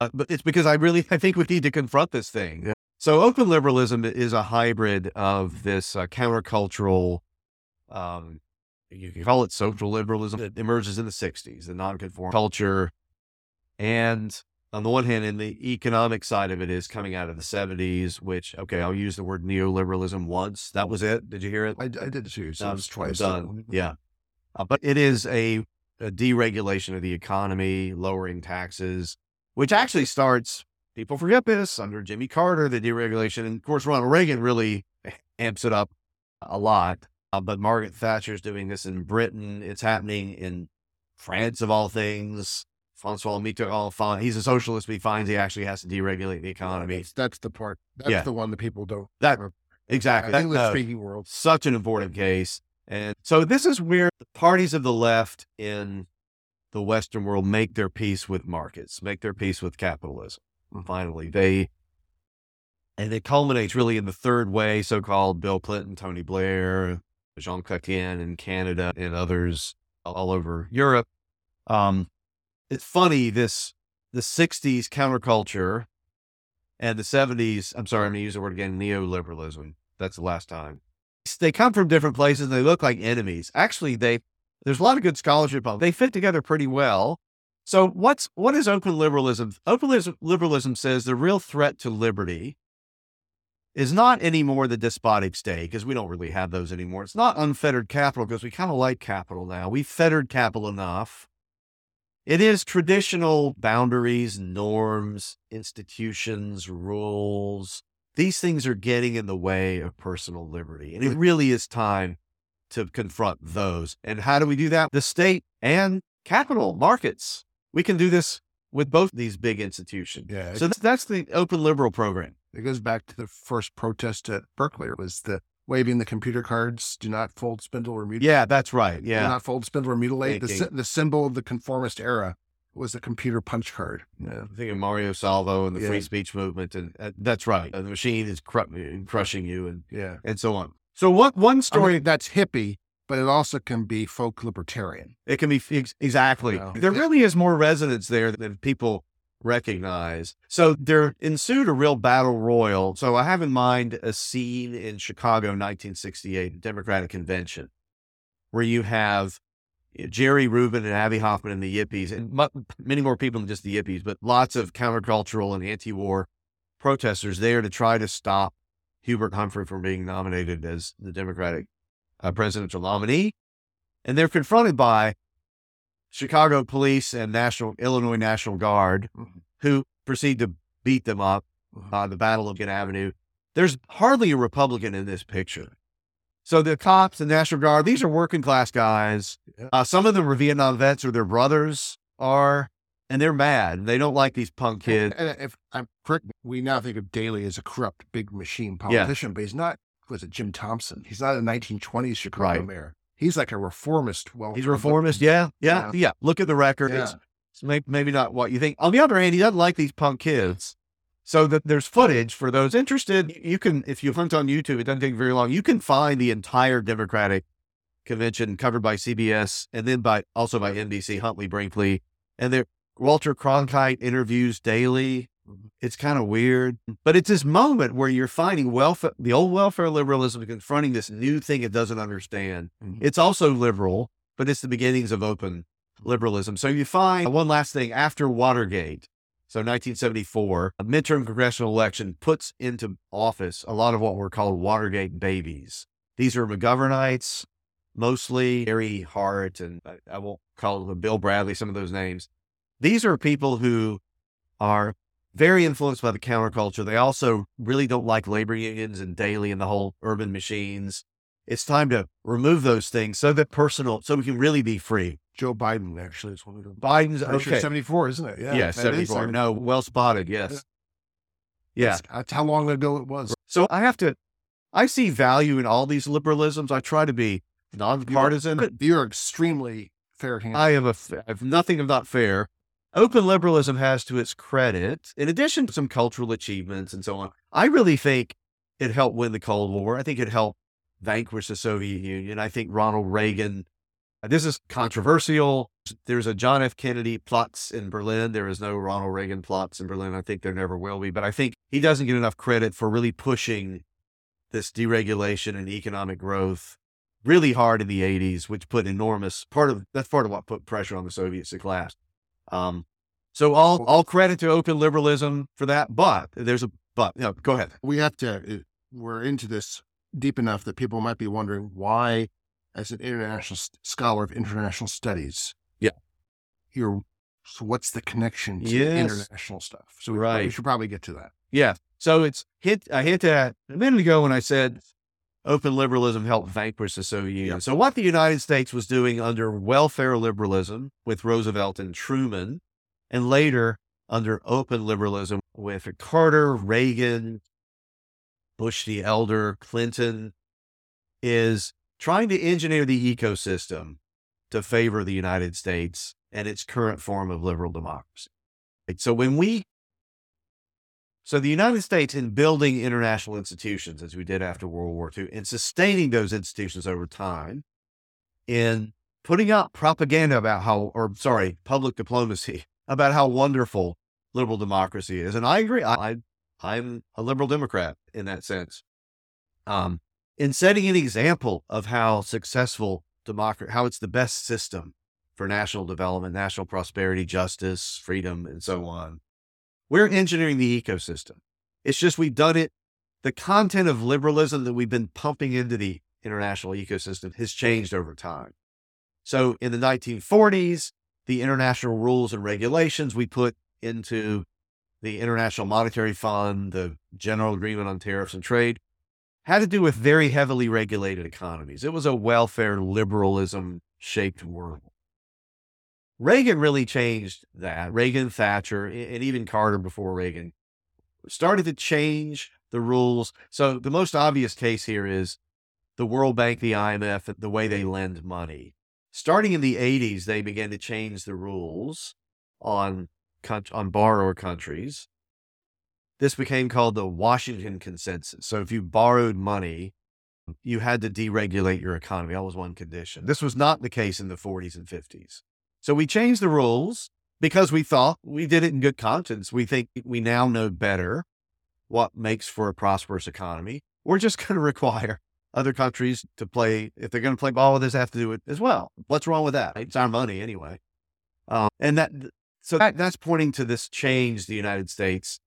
uh, but it's because I really I think we need to confront this thing. Yeah. So open liberalism is a hybrid of this uh, countercultural, um, you can call it social liberalism that emerges in the '60s, the nonconform culture, and on the one hand, in the economic side of it is coming out of the '70s, which okay, I'll use the word neoliberalism once. That was it. Did you hear it? I, I did too. So No, it's twice. Done. Yeah. Uh, but it is a, a deregulation of the economy, lowering taxes, which actually starts, people forget this, under Jimmy Carter, the deregulation. And of course, Ronald Reagan really [laughs] amps it up a lot. Uh, but Margaret Thatcher's doing this in Britain. It's happening in France, of all things. Francois Mitterrand, he's a socialist, but he finds he actually has to deregulate the economy. That's, that's the part. That's Yeah. the one that people don't. That exactly. That- English speaking world. such an important case. And so this is where the parties of the left in the Western world make their peace with markets, make their peace with capitalism. Finally, they, and it culminates really in the third way, so called Bill Clinton, Tony Blair, Jean Chrétien in Canada, and others all over Europe. Um, it's funny, this, the 60s counterculture and the 70s, I'm sorry, I'm going to use the word again, neoliberalism. That's the last time they come from different places and they look like enemies. Actually, they there's a lot of good scholarship on. They fit together pretty well. So what's what is open liberalism? Open liberalism says the real threat to liberty is not anymore the despotic state because we don't really have those anymore. It's not unfettered capital because we kind of like capital now. We've fettered capital enough. It is traditional boundaries, norms, institutions, rules, these things are getting in the way of personal liberty. And it really is time to confront those. And how do we do that? The state and capital markets. We can do this with both these big institutions. Yeah. So that's, that's the open liberal program. It goes back to the first protest at Berkeley. It was the waving the computer cards, do not fold, spindle, or mutilate. Yeah, that's right. Yeah. Do not fold, spindle, or mutilate. The, sy- the symbol of the conformist era was the computer punch card. Yeah. I'm thinking Mario Savio and the Yeah. free speech movement, and uh, that's right. Uh, the machine is cru- crushing you, and Yeah. and so on. So what one Story story that's hippie, but it also can be folk libertarian. it can be ex- exactly. No. There really is more resonance there than people recognize. So there ensued a real battle royal. So I have in mind a scene in Chicago, 1968, Democratic Convention, where you have Jerry Rubin and Abby Hoffman and the Yippies, and mu- many more people than just the Yippies, but lots of countercultural and anti-war protesters there to try to stop Hubert Humphrey from being nominated as the Democratic uh, presidential nominee. And they're confronted by Chicago police and National Illinois National Guard, Mhm. who proceed to beat them up Mhm. on the Battle of Gannett Avenue. There's hardly a Republican in this picture. So the cops, the National Guard, these are working class guys. Yeah. Uh, some of them are Vietnam vets or their brothers are, and they're mad. They don't like these punk kids. And if I'm correct, we now think of Daley as a corrupt big machine politician, but he's not. Was it Jim Thompson? He's not a 1920s Chicago Right. mayor. He's like a reformist. Well, He's reformist. Yeah, yeah, Yeah. yeah. Look at the record. Yeah. It's, it's may, maybe not what you think. On the other hand, he doesn't like these punk kids. So that there's footage for those interested. You- You can, if you hunt on YouTube, it doesn't take very long. You can find the entire Democratic convention covered by CBS and then by also by NBC, Huntley Brinkley, and there Walter Cronkite interviews Daley. It's kind of weird, but it's this moment where you're finding welfare, the old welfare liberalism confronting this new thing it doesn't understand. Mhm. It's also liberal, but it's the beginnings of open liberalism. So you find one last thing after Watergate. So 1974, a midterm congressional election puts into office a lot of what were called Watergate babies. These are McGovernites, mostly Gary Hart, and I, I won't call them Bill Bradley, some of those names. These are people who are very influenced by the counterculture. They also really don't like labor unions and Daley and the whole urban machines. It's time to remove those things so that personal, so we can really be free. Joe Biden actually is one of them. Biden's Pretty sure okay. 74, isn't it? Yeah, is 74. 74. No, well spotted. Yes. Yeah. That's, that's how long ago it was. So I have to, I see value in all these liberalisms. I try to be nonpartisan. You're extremely fair handed. I have a, I have nothing of not fair. Open liberalism has to its credit, in addition to some cultural achievements and so on. I really think it helped win the Cold War. I think it helped vanquish the Soviet Union. I think Ronald Reagan, this is controversial. There's a John F. Kennedy Platz in Berlin. There is no Ronald Reagan Platz in Berlin. I think there never will be. But I think he doesn't get enough credit for really pushing this deregulation and economic growth really hard in the 80s, which put enormous part of that's part of what put pressure on the Soviets to collapse. Um, so all all credit to open liberalism for that, but there's a but. No, go ahead. we have to, uh, we're into this deep enough that people might be wondering why, as an international scholar of international studies, Yeah. you're, so what's the connection to Yes. international stuff? So we, probably- we should probably get to that. Yeah. So it's hit. I hit that a minute ago when I said open liberalism helped vanquish the Soviet Union. So what the United States was doing under welfare liberalism with Roosevelt and Truman, and later under open liberalism with Carter, Reagan, Bush the elder, Clinton, is trying to engineer the ecosystem to favor the United States and its current form of liberal democracy. So when we so the United States, in building international institutions, as we did after World War II, in sustaining those institutions over time, in putting out propaganda about how, or sorry, public diplomacy [laughs] about how wonderful liberal democracy is, and I agree. I, I I'm a liberal Democrat in that sense. Um, in setting an example of how successful democracy, how it's the best system for national development, national prosperity, justice, freedom, and so on. We're engineering the ecosystem. It's just we've done it. The content of liberalism that we've been pumping into the international ecosystem has changed over time. So in the 1940s, the international rules and regulations we put into the International Monetary Fund, the General Agreement on Tariffs and Trade, had to do with very heavily regulated economies. It was a welfare liberalism shaped world. Reagan really changed that. Reagan, Thatcher, and even Carter before Reagan started to change the rules. So the most obvious case here is the World Bank, the IMF, the way they lend money. Starting in the 80s, they began to change the rules on on borrower countries. This became called the Washington Consensus. So if you borrowed money, you had to deregulate your economy. That was one condition. This was not the case in the 40s and 50s. So we changed the rules because we thought we did it in good conscience. We think we now know better what makes for a prosperous economy. We're just [laughs] going to require other countries to play. If they're going to play ball with us, have to do it as well. What's wrong with that? It's our money anyway. Um, and that, so that, that's pointing to this change the United States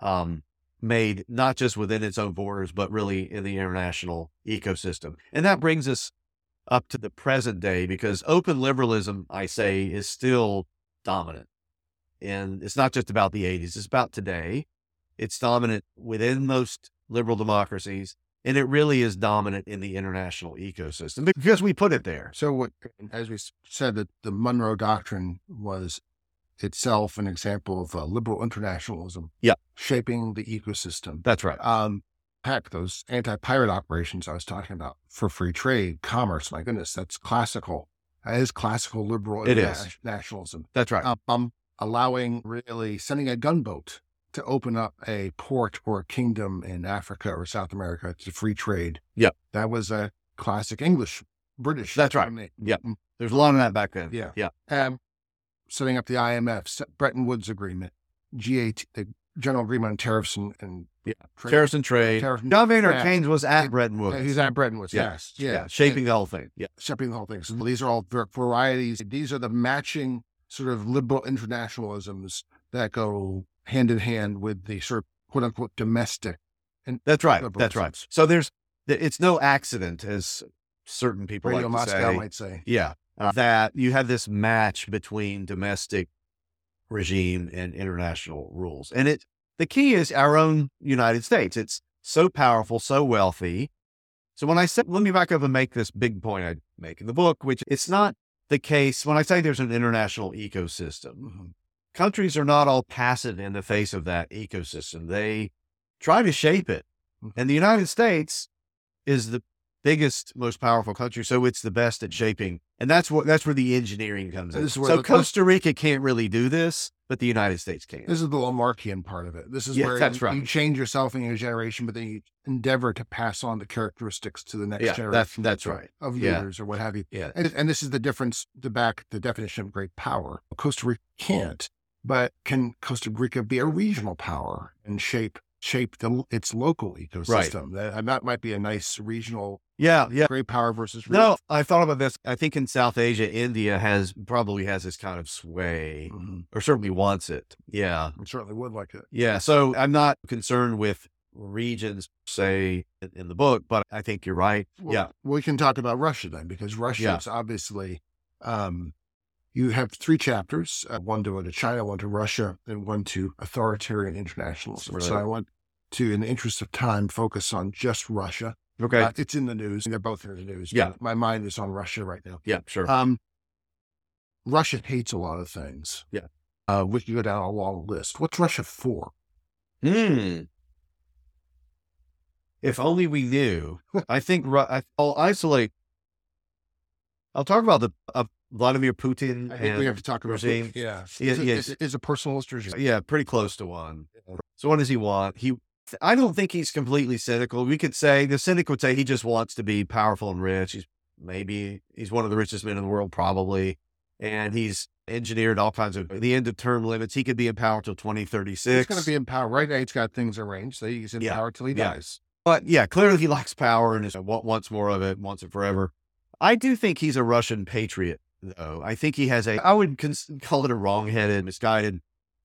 um, made, not just within its own borders, but really in the international ecosystem. And that brings us up to the present day because open liberalism, I say, is still dominant. And it's not just about the 80s, it's about today. It's dominant within most liberal democracies, and it really is dominant in the international ecosystem because we put it there. So, what, as we said, that the Monroe Doctrine was itself an example of uh, liberal internationalism. Yeah, shaping the ecosystem. That's right. Um, heck, those anti-pirate operations I was talking about for free trade, commerce. My goodness, that's classical. That is classical liberal it is. nationalism. That's right. Um, um, allowing really sending a gunboat to open up a port or a kingdom in Africa or South America to free trade. Yeah. That was a classic English, British. That's right. Yeah. Mm-hmm. There's a lot of that back then. Yeah. Yeah. Um, setting up the IMF, Bretton Woods Agreement, GATT, the General Agreement on Tariffs and, and yeah. trade. Tariffs and trade. Tariff and, John Maynard. Keynes was at Bretton Woods. He's at Bretton Woods, yeah. yes. Yeah. yeah. Shaping and, the whole thing. Yeah. Shaping the whole thing. So these are all varieties. These are the matching sort of liberal internationalisms that go hand in hand with the sort of quote unquote domestic. And that's right. That's right. So there's, it's no accident as certain people Radio like Moscow say, might say. Yeah. Uh, that you have this match between domestic regime and international rules. And it, the key is our own United States. It's so powerful, so wealthy. So when I say, let me back up and make this big point I make in the book, which it's not the case when I say there's an international ecosystem. Countries are not all passive in the face of that ecosystem. They try to shape it. Mm-hmm. And the United States is the biggest, most powerful country. So it's the best at shaping. And that's what, that's where the engineering comes in. So Costa Rica can't really do this, but the United States can. This is the Lamarckian part of it. This is where you, right. you change yourself in your generation, but then you endeavor to pass on the characteristics to the next yeah, generation. That's, that's right. Of leaders yeah. or what have you. Yeah. And, and this is the difference, the back, the definition of great power. Costa Rica can't, but can Costa Rica be a regional power and shape shape the, its local ecosystem. Right. That, that might be a nice regional. Yeah, yeah. Great power versus. Regional. No, I thought about this. I think in South Asia, India has probably has this kind of sway, mm-hmm. or certainly wants it. Yeah, it certainly would like it. Yeah, so I'm not concerned with regions, say in, the book, but I think you're right. Well, yeah, we can talk about Russia then, because Russia yeah. is obviously. Um, you have three chapters, uh, one to, to China, one to Russia, and one to authoritarian internationalism. Right. So I want to, in the interest of time, focus on just Russia. Okay. Uh, it's in the news. They're both in the news. Yeah. My mind is on Russia right now. Yeah, sure. Um, Russia hates a lot of things. Yeah. Uh, we could go down a long list. What's Russia for? Hmm. If only we knew. [laughs] I think I'll isolate. I'll talk about the uh, Vladimir Putin. I think we have to talk about regime. Putin. Yeah. Is, is, is, is a personalist regime. Yeah, pretty close to one. So what does he want? He I don't think he's completely cynical. We could say the cynic would say he just wants to be powerful and rich. He's maybe he's one of the richest men in the world, probably. And he's engineered all kinds of the end of term limits. He could be in power till 2036. He's going to be in power. Right now, he's got things arranged. So he's in yeah. power till he yeah. dies. But yeah, clearly he likes power and is, uh, wants more of it, wants it forever. I do think he's a Russian patriot, though. I think he has a, I would cons- call it a wrong-headed, misguided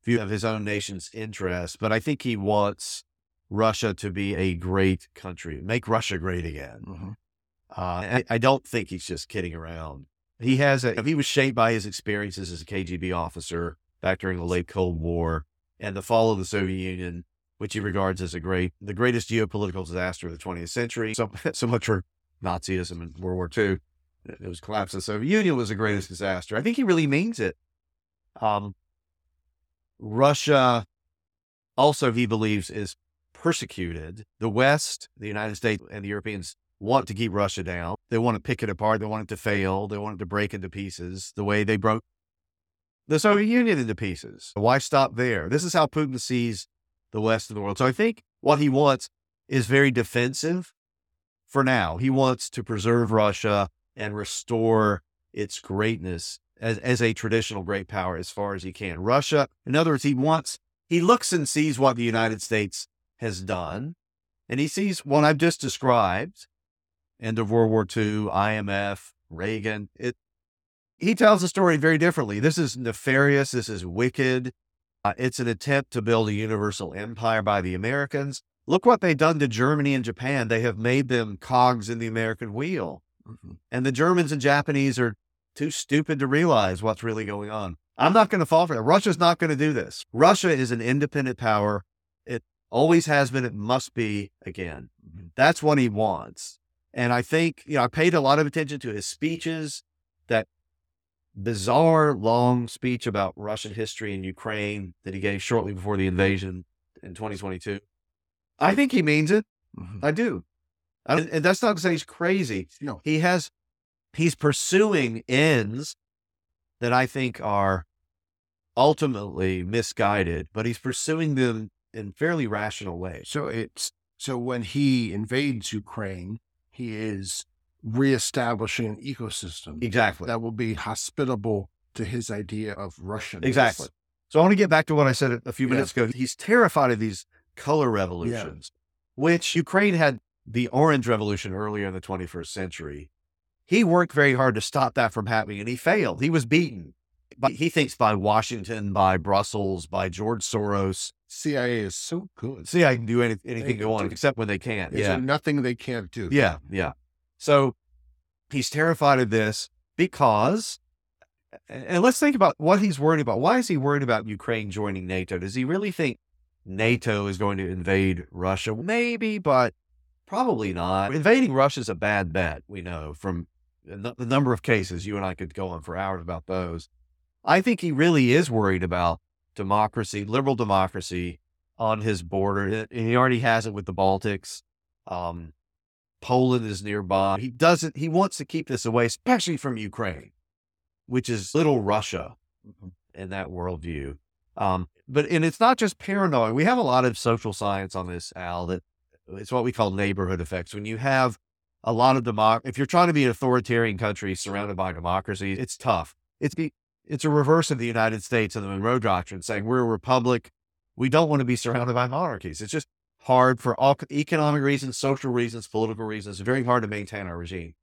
view of his own nation's interests, but I think he wants Russia to be a great country, make Russia great again. Mm-hmm. Uh, I, I, don't think he's just kidding around. He has a, he was shaped by his experiences as a KGB officer back during the late Cold War and the fall of the Soviet Union, which he regards as a great, the greatest geopolitical disaster of the 20th century. So, [laughs] so much for Nazism and World War II. It was collapse of the Soviet Union was the greatest disaster. I think he really means it. Um, Russia also, he believes, is persecuted. The West, the United States, and the Europeans want to keep Russia down. They want to pick it apart. They want it to fail. They want it to break into pieces the way they broke the Soviet Union into pieces. Why stop there? This is how Putin sees the West of the world. So I think what he wants is very defensive for now. He wants to preserve Russia and restore its greatness as, as a traditional great power as far as he can. Russia, in other words, he wants, he looks and sees what the United States has done, and he sees what I've just described end of World War II, IMF, Reagan. It, he tells the story very differently. This is nefarious. This is wicked. Uh, it's an attempt to build a universal empire by the Americans. Look what they've done to Germany and Japan. They have made them cogs in the American wheel. Mm-hmm. And the Germans and Japanese are too stupid to realize what's really going on. I'm not going to fall for that. Russia's not going to do this. Russia is an independent power. It always has been. It must be again. Mm-hmm. That's what he wants. And I think, you know, I paid a lot of attention to his speeches, that bizarre long speech about Russian history in Ukraine that he gave shortly before the invasion in 2022. I think he means it. Mm-hmm. I do. And, and, that's not to say he's crazy. No. He has, he's pursuing ends that I think are ultimately misguided, but he's pursuing them in fairly rational way. So it's, so when he invades Ukraine, he is reestablishing an ecosystem exactly that will be hospitable to his idea of Russian. Exactly. So I want to get back to what I said a few minutes yeah. ago. He's terrified of these color revolutions, yeah. which Ukraine had the Orange Revolution earlier in the 21st century. He worked very hard to stop that from happening, and he failed. He was beaten. But he thinks by Washington, by Brussels, by George Soros. CIA is so good. CIA can do any, anything they, want, except when they can't. There's yeah. nothing they can't do. Yeah, yeah. So he's terrified of this because, and let's think about what he's worried about. Why is he worried about Ukraine joining NATO? Does he really think NATO is going to invade Russia? Maybe, but probably not. Invading Russia is a bad bet, we know from the number of cases. You and I could go on for hours about those. I think he really is worried about democracy, liberal democracy on his border. And he already has it with the Baltics. Um, Poland is nearby. He doesn't, he wants to keep this away, especially from Ukraine, which is little Russia mm-hmm. in that worldview. Um, but, and it's not just paranoia. We have a lot of social science on this, Al, that it's what we call neighborhood effects. When you have a lot of democ, if you're trying to be an authoritarian country surrounded by democracy, it's tough. It's the, it's a reverse of the United States and the Monroe Doctrine saying we're a republic. We don't want to be surrounded by monarchies. It's just hard for all economic reasons, social reasons, political reasons. It's very hard to maintain our regime.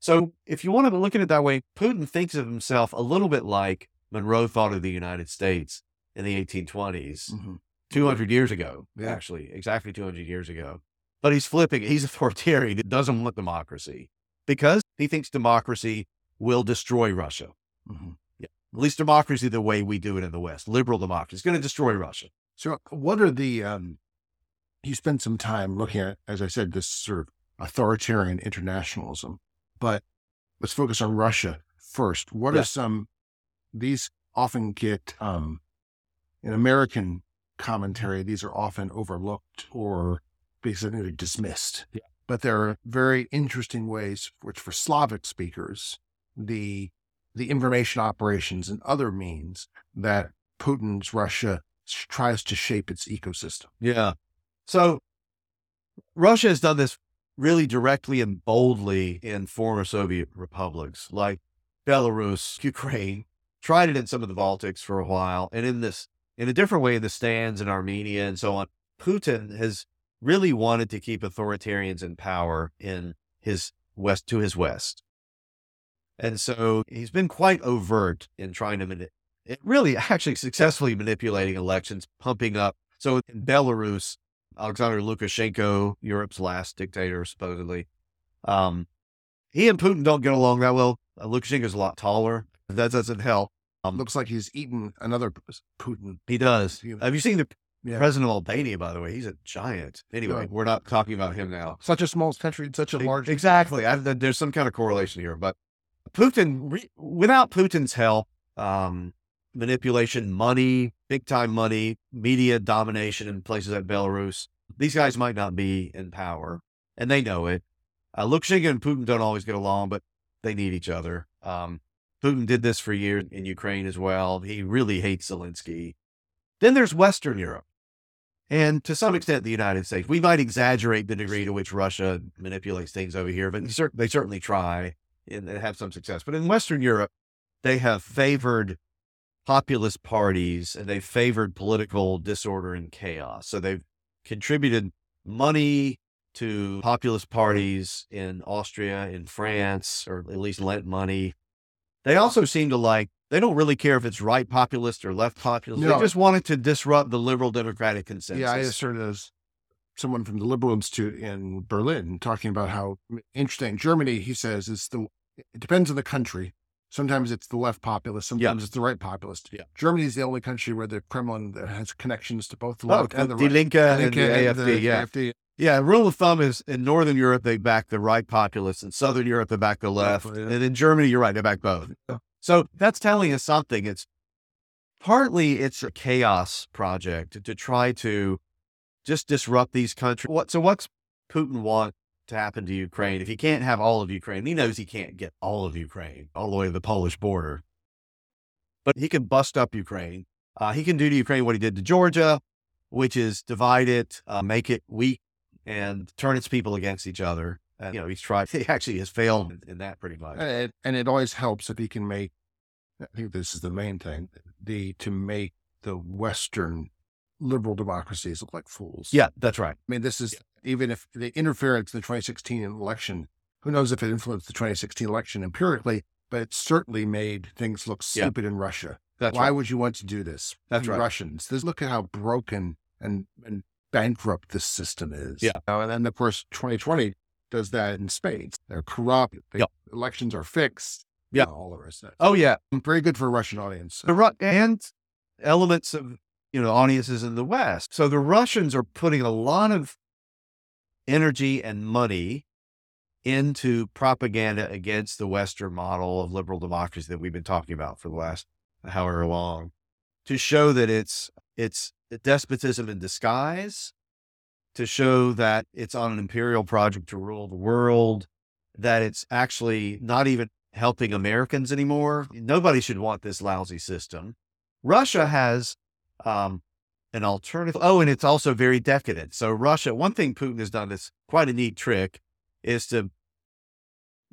So if you want to look at it that way, Putin thinks of himself a little bit like Monroe thought of the United States in the 1820s, mm-hmm. 200 years ago, yeah. actually, exactly 200 years ago. But he's flipping. He's a authoritarian. He doesn't want democracy because he thinks democracy will destroy Russia. Mm-hmm. At least democracy the way we do it in the West, liberal democracy is going to destroy Russia. So what are the, um, you spend some time looking at, as I said, this sort of authoritarian internationalism, but let's focus on Russia first. What yeah. are some, these often get, um, in American commentary, these are often overlooked or basically dismissed. Yeah. But there are very interesting ways, which for Slavic speakers, the the information operations and other means that Putin's Russia tries to shape its ecosystem. Yeah. So Russia has done this really directly and boldly in former Soviet republics like Belarus, Ukraine, tried it in some of the Baltics for a while, and in this, in a different way, in the stands in Armenia and so on. Putin has really wanted to keep authoritarians in power in his west to his west. And so he's been quite overt in trying to manipulate, really actually successfully manipulating elections, pumping up. So in Belarus, Alexander Lukashenko, Europe's last dictator, supposedly. Um, he and Putin don't get along that well. Uh, Lukashenko's a lot taller. That doesn't help. Um, Looks like he's eaten another Putin. He does. Have you seen the yeah. president of Albania, by the way? He's a giant. Anyway, we're not talking about him now. Such a small country, such a large. Exactly. I, there's some kind of correlation here. But Putin, without Putin's help, um, manipulation, money, big time money, media domination in places like Belarus. These guys might not be in power and they know it. Uh, Lukashenko and Putin don't always get along, but they need each other. Um, Putin did this for years in Ukraine as well. He really hates Zelensky. Then there's Western Europe. And to some extent, the United States. We might exaggerate the degree to which Russia manipulates things over here, but they certainly try and have some success. But in Western Europe, they have favored populist parties and they've favored political disorder and chaos. So they've contributed money to populist parties in Austria, in France, or at least lent money. They also seem to like, they don't really care if it's right populist or left populist. No. They just wanted to disrupt the liberal democratic consensus. Yeah, I just heard as someone from the Liberal Institute in Berlin talking about how interesting Germany, he says, is the, it depends on the country. Sometimes it's the left populist, sometimes yeah. it's the right populist. Yeah. Germany is the only country where the Kremlin uh, has connections to both the oh, and the right. Linke and, the AFD, the yeah. AFD. Yeah, rule of thumb is in Northern Europe, they back the right populists. In Southern Europe, they back the left. yeah. And in Germany, you're right, they back both. Yeah. So that's telling us something. It's partly it's a chaos project to try to just disrupt these countries. What, so what's Putin want to happen to Ukraine if he can't have all of Ukraine. He knows he can't get all of Ukraine all the way to the Polish border, but he can bust up Ukraine. Uh, he can do to Ukraine what he did to Georgia, which is divide it, uh, make it weak, and turn its people against each other. And, you know, he's tried, [laughs] he actually has failed in, that pretty much. And it, and it always helps if he can make, I think this is the main thing, the to make the Western liberal democracies look like fools. Yeah, that's right. I mean, this is yeah. even if the interference in the 2016 election, who knows if it influenced the 2016 election empirically, but it certainly made things look stupid yeah. in Russia. That's Why right. would you want to do this? That's right. Russians. This, look at how broken and, and bankrupt this system is. Yeah. and then, of course, 2020 does that in spades. They're corrupt. They, yep. Elections are fixed. Yeah. all the rest of that. Oh, yeah. Very good for a Russian audience. And elements of you know, audiences in the West. So the Russians are putting a lot of energy and money into propaganda against the Western model of liberal democracy that we've been talking about for the last however long to show that it's, it's despotism in disguise, to show that it's on an imperial project to rule the world, that it's actually not even helping Americans anymore. Nobody should want this lousy system. Russia has um, an alternative. Oh, and it's also very decadent. So Russia, one thing Putin has done that's quite a neat trick is to,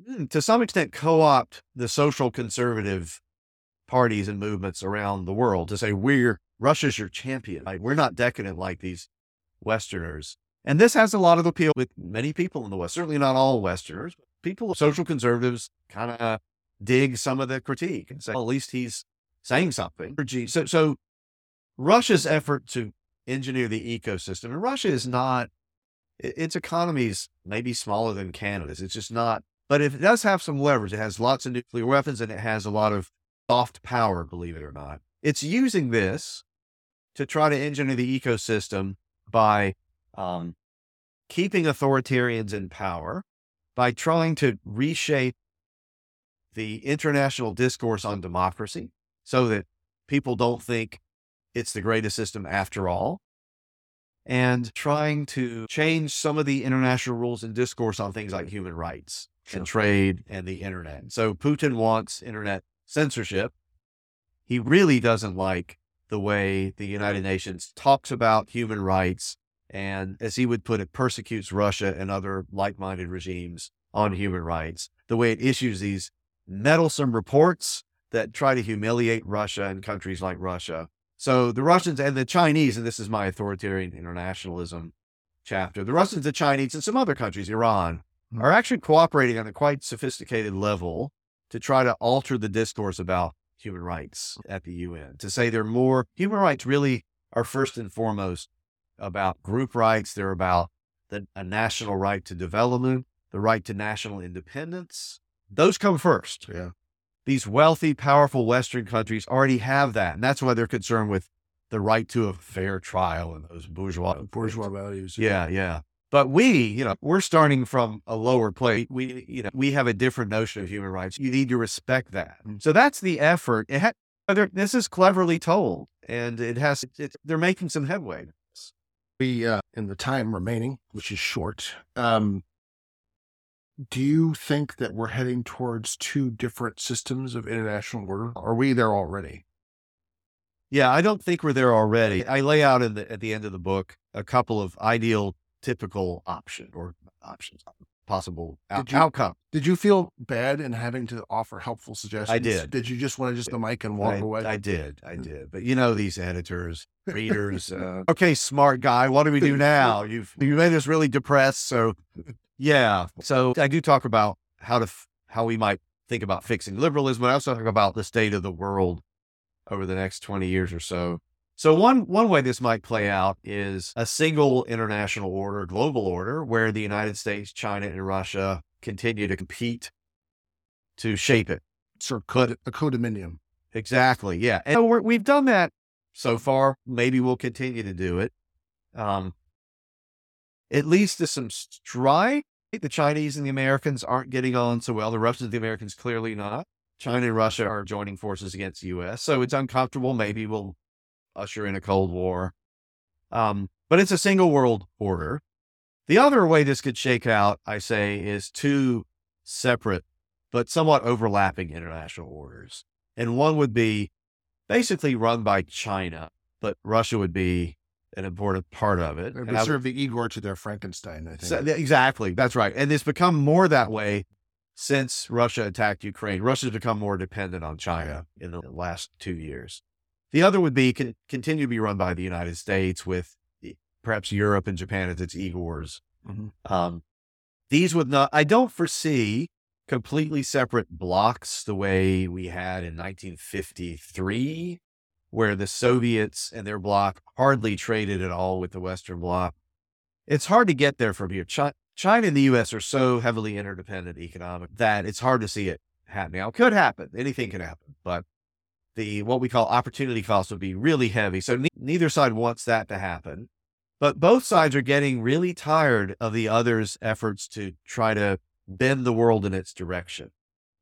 hmm, to some extent, co-opt the social conservative parties and movements around the world to say, we're, Russia's your champion. Like, we're not decadent like these Westerners. And this has a lot of appeal with many people in the West, certainly not all Westerners. People, social conservatives kind of dig some of the critique and say, well, at least he's saying something. So, so Russia's effort to engineer the ecosystem, and Russia is not, its economy is maybe smaller than Canada's. It's just not, but if it does have some leverage, it has lots of nuclear weapons and it has a lot of soft power, believe it or not. It's using this to try to engineer the ecosystem by um, keeping authoritarians in power, by trying to reshape the international discourse on democracy so that people don't think it's the greatest system after all. And trying to change some of the international rules and discourse on things like human rights sure. and trade and the internet. So Putin wants internet censorship. He really doesn't like the way the United Nations talks about human rights and, as he would put it, persecutes Russia and other like minded regimes on human rights. The way it issues these meddlesome reports that try to humiliate Russia and countries like Russia so the Russians and the Chinese, and this is my authoritarian internationalism chapter, the Russians, the Chinese, and some other countries, Iran, mm-hmm. are actually cooperating on a quite sophisticated level to try to alter the discourse about human rights at the UN, to say they're more, human rights really are first and foremost about group rights. They're about the, a national right to development, the right to national independence. Those come first. Yeah these wealthy, powerful Western countries already have that. And that's why they're concerned with the right to a fair trial and those bourgeois bourgeois values. Yeah, yeah. But we, you know, we're starting from a lower plate. We, you know, we have a different notion of human rights. You need to respect that. So that's the effort. Ha- this is cleverly told, and it has. It, they're making some headway. We, uh, in the time remaining, which is short, um, Do you think that we're heading towards two different systems of international order? Are we there already? Yeah, I don't think we're there already. I lay out in the, at the end of the book a couple of ideal, typical option or options, possible out- Did you- outcome. Did you feel bad in having to offer helpful suggestions? I did. Did you just want to just the mic and walk I, away? I did, I did. But you know these editors, readers. [laughs] Uh, okay, smart guy, what do we do [laughs] now? You've you made us really depressed. So, yeah. So I do talk about how to f- how we might think about fixing liberalism. I also talk about the state of the world over the next twenty years or so. So one one way this might play out is a single international order, global order, where the United States, China, and Russia continue to compete to shape it. Sir, code, a codominium. Exactly. Yeah. And so we're, we've done that so far. Maybe we'll continue to do it. Um, at leads to some strife. The Chinese and the Americans aren't getting on so well. The Russians and the Americans clearly not. China and Russia are joining forces against the U.S. So it's uncomfortable. Maybe we'll usher in a Cold War. Um, but it's a single world order. The other way this could shake out, I say, is two separate but somewhat overlapping international orders. And one would be basically run by China, but Russia would be an important part of it. They I- serve the Igor to their Frankenstein, I think. so- exactly. That's right. And it's become more that way since Russia attacked Ukraine. Russia's become more dependent on China in the last two years. The other would be con- continue to be run by the United States with perhaps Europe and Japan as its Igors. Mhm. Um, these would not, I don't foresee completely separate blocks the way we had in 1953, where the Soviets and their bloc hardly traded at all with the Western bloc. It's hard to get there from here. China, China and the U.S. are so heavily interdependent economic that it's hard to see it happening. Now, it could happen. Anything can happen, but the what we call opportunity cost would be really heavy. So ne- neither side wants that to happen. But both sides are getting really tired of the other's efforts to try to bend the world in its direction.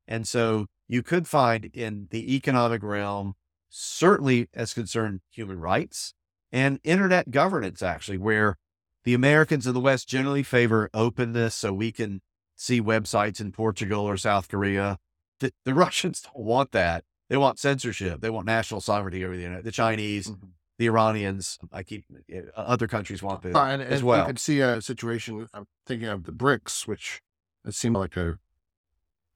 And so you could find in the economic realm, certainly as concerned human rights and internet governance, actually, where the Americans in the West generally favor openness so we can see websites in Portugal or South Korea. The, the [laughs] Russians don't want that. They want censorship. They want national sovereignty over the internet. The Chinese, Mhm. the Iranians, I keep uh, other countries want this and, as and well. You could see a situation. I'm thinking of the BRICS, which it seemed like a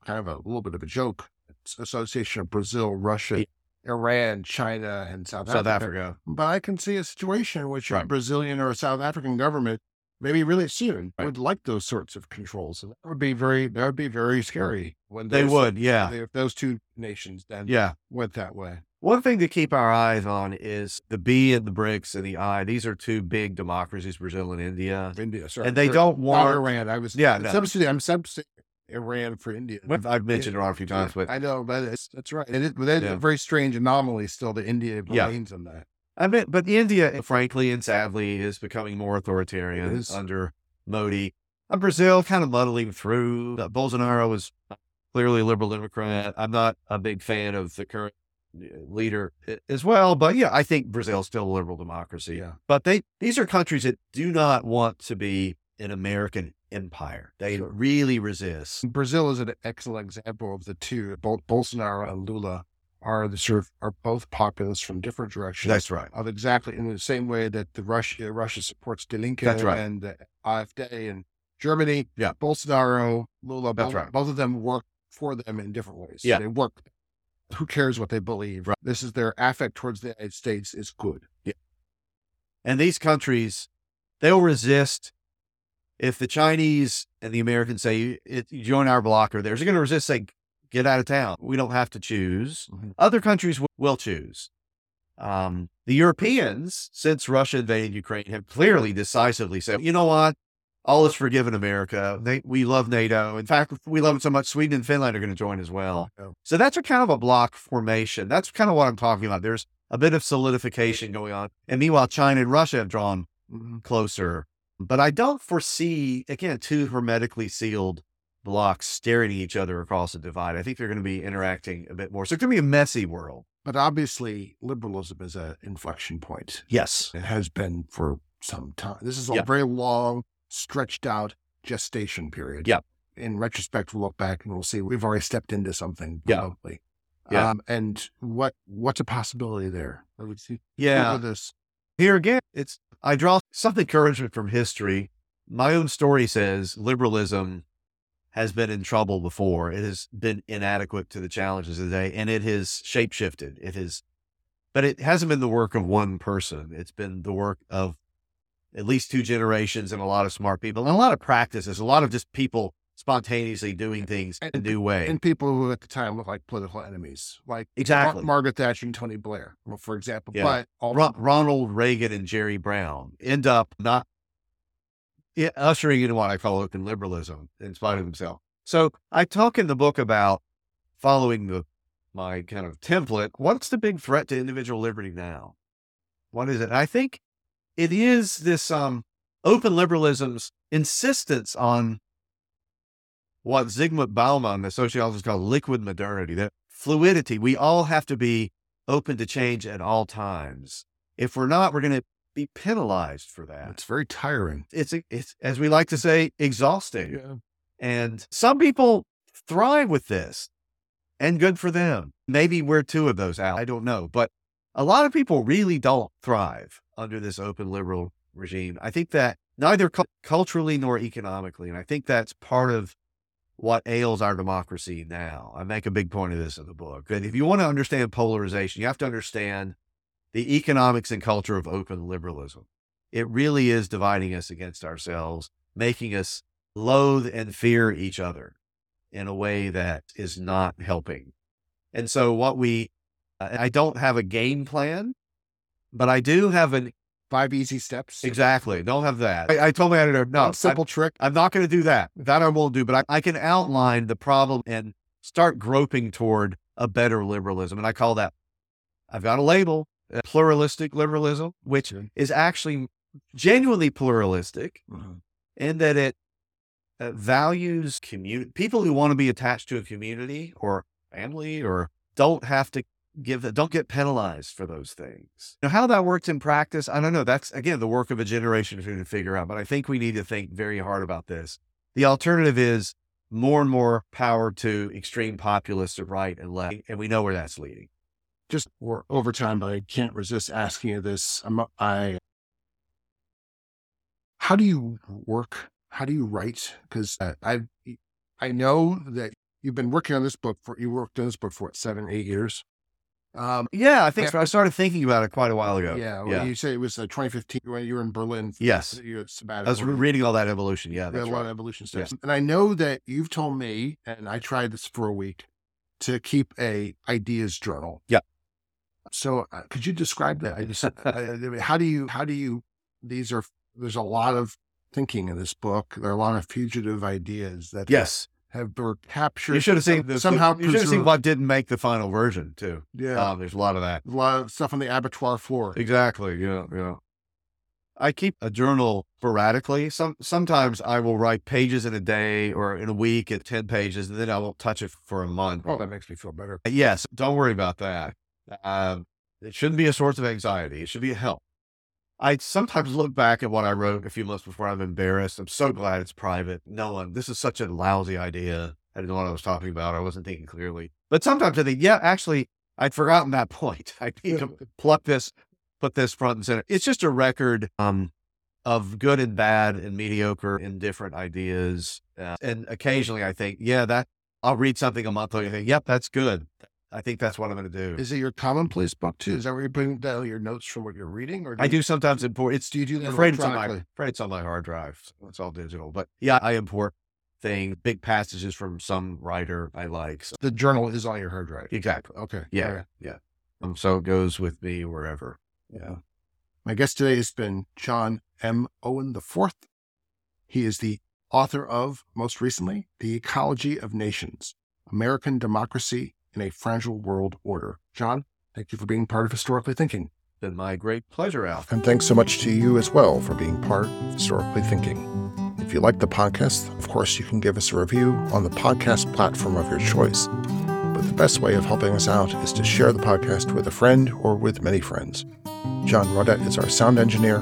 kind of a little bit of a joke. It's association of Brazil, Russia, Yeah. Iran, China, and South, South Africa. Africa. But I can see a situation in which a Brazilian or a South African government, maybe really soon, Right. would like those sorts of controls, and that would be very that would be very scary when They would, yeah. if those two nations then Yeah. went that way. One thing to keep our eyes on is the B and the BRICS and the I. These are two big democracies, Brazil and India. India, sorry, And they don't Not want, Iran. I was Yeah, no. I'm substituting Iran for India. I've mentioned Iran a few times, but I know, but it's, that's right. And it, but that's Yeah. a very strange anomaly still that India Yeah. remains on that. I mean, but India, frankly and sadly, is becoming more authoritarian under Modi. Uh, Brazil kind of muddling through. Uh, Bolsonaro was clearly a liberal Democrat. I'm not a big fan of the current uh, leader as well, but yeah, I think Brazil's still a liberal democracy. Yeah. But they these are countries that do not want to be an American empire. They Sure. really resist. Brazil is an excellent example of the two. Both Bolsonaro and Lula are the sort of, are both populists from different directions. That's right. of exactly in the same way that the Russia Russia supports Die Linke right. and the AfD in Germany. Yeah. Bolsonaro, Lula, That's both, right. both of them work for them in different ways. Yeah. they work. Who cares what they believe? Right. This is their affect towards the United States is good. Yeah. And these countries, they'll resist if the Chinese and the Americans say, "It- you join our bloc or theirs, they're going to resist, say, get out of town. We don't have to choose. Mhm. Other countries w- will choose. Um, the Europeans, since Russia invaded Ukraine, have clearly decisively said, you know what? All is forgiven America. They, we love NATO. In fact, we love it so much, Sweden and Finland are going to join as well. Yeah. So that's a kind of a block formation. That's kind of what I'm talking about. There's a bit of solidification going on. And meanwhile, China and Russia have drawn Mhm. closer. But I don't foresee, again, two hermetically sealed blocks staring at each other across the divide. I think they're going to be interacting a bit more. So it's going to be a messy world. But obviously, liberalism is an inflection point. Yes. It has been for some time. This is a Yeah. very long, stretched out gestation period. Yeah. in retrospect, we'll look back and we'll see we've already stepped into something. Yeah. Probably. Yeah. Um, and what what's a possibility there? I would see. Yeah. This. Here again, it's I draw some encouragement from history. My own story says liberalism has been in trouble before. It has been inadequate to the challenges of the day, and it has shapeshifted. It has, but it hasn't been the work of one person. It's been the work of at least two generations and a lot of smart people and a lot of practices, a lot of just people spontaneously doing things in a new way. And people who at the time looked like political enemies, like exactly. Mar- Margaret Thatcher and Tony Blair, for example. Yeah. But all, Ron- Ronald Reagan and Jerry Brown end up not yeah, ushering in what I call open liberalism in spite of himself. So I talk in the book about following the my kind of template. What's the big threat to individual liberty now? What is it? I think it is this um, open liberalism's insistence on what Zygmunt Bauman, the sociologist, called liquid modernity, that fluidity. We all have to be open to change at all times. If we're not, we're going to be penalized for that. it's very tiring. It's, it's, as we like to say, exhausting. Yeah. And some people thrive with this and good for them. Maybe we're two of those out. I don't know. But a lot of people really don't thrive under this open liberal regime. I think that neither cu- culturally nor economically. And I think that's part of what ails our democracy now. I make a big point of this in the book that if you want to understand polarization, you have to understand the economics and culture of open liberalism. It really is dividing us against ourselves, making us loathe and fear each other in a way that is not helping. And so, what we, I don't have a game plan, but I do have an Five easy steps. exactly. Don't have that. I, I told my editor, no, One simple trick. I'm not going to do that. That I won't do, but I, I can outline the problem and start groping toward a better liberalism. And I call that, I've got a label, uh, pluralistic liberalism, which is actually genuinely pluralistic Mhm. in that it uh, values community, people who want to be attached to a community or family or don't have to give don't get penalized for those things. Now, how that works in practice, I don't know. That's again the work of a generation to figure out, but I think we need to think very hard about this. The alternative is more and more power to extreme populists of right and left, and we know where that's leading. Just over time, but I can't resist asking you this. I'm, I, how do you work? How do you write? Because uh, I, I know that you've been working on this book for, you worked on this book for what, seven, eight years. Um, Yeah, I think so. I started thinking about it quite a while ago. yeah, well, yeah. you say it was uh, 2015 when you were in Berlin. for Yes. sabbatical. I was reading all that evolution. Yeah, that's a lot right. of evolution steps. And I know that you've told me, and I tried this for a week, to keep a ideas journal. Yeah. So uh, could you describe that? I just, I how do you, how do you, these are, there's a lot of thinking in this book. There are a lot of fugitive ideas that Yes, have been captured. you should have seen the, somehow You should have seen what didn't make the final version too. Yeah. Um, there's a lot of that. a lot of stuff on the abattoir floor. Exactly. Yeah. Yeah. I keep a journal sporadically. Some sometimes I will write pages in a day or in a week at ten pages, and then I won't touch it for a month. Oh, that makes me feel better. Yes, don't worry about that. Um, it shouldn't be a source of anxiety. It should be a help. I sometimes look back at what I wrote a few months before. I'm embarrassed. I'm so glad it's private. No one. This is such a lousy idea. I didn't know what I was talking about. I wasn't thinking clearly. But sometimes I think, yeah, actually, I'd forgotten that [laughs] point. I need to pluck this, put this front and center. It's just a record um, of good and bad and mediocre and different ideas. Uh, and occasionally I think, yeah, that I'll read something a month later and think, yep, that's good. I think that's what I'm going to do. Is it your commonplace book too? Is that where you're putting down your notes from what you're reading? Or I you- do sometimes import. It's Do you do that afraid it's on my afraid it's on my hard drive. So it's all digital. But yeah, I import things, big passages from some writer I like. So, The journal is on your hard drive. exactly. Okay. Yeah. Right. Yeah. Um, so it goes with me wherever. Yeah. My guest today has been John M. Owen IV. He is the author of, most recently, The Ecology of Nations American Democracy in a Fragile World Order. John, thank you for being part of Historically Thinking. Been my great pleasure, Al. And thanks so much to you as well for being part of Historically Thinking. If you like the podcast, of course, you can give us a review on the podcast platform of your choice. But the best way of helping us out is to share the podcast with a friend or with many friends. John Rodette is our sound engineer.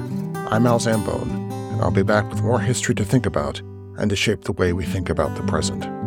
I'm Al Zambone, and I'll be back with more history to think about and to shape the way we think about the present.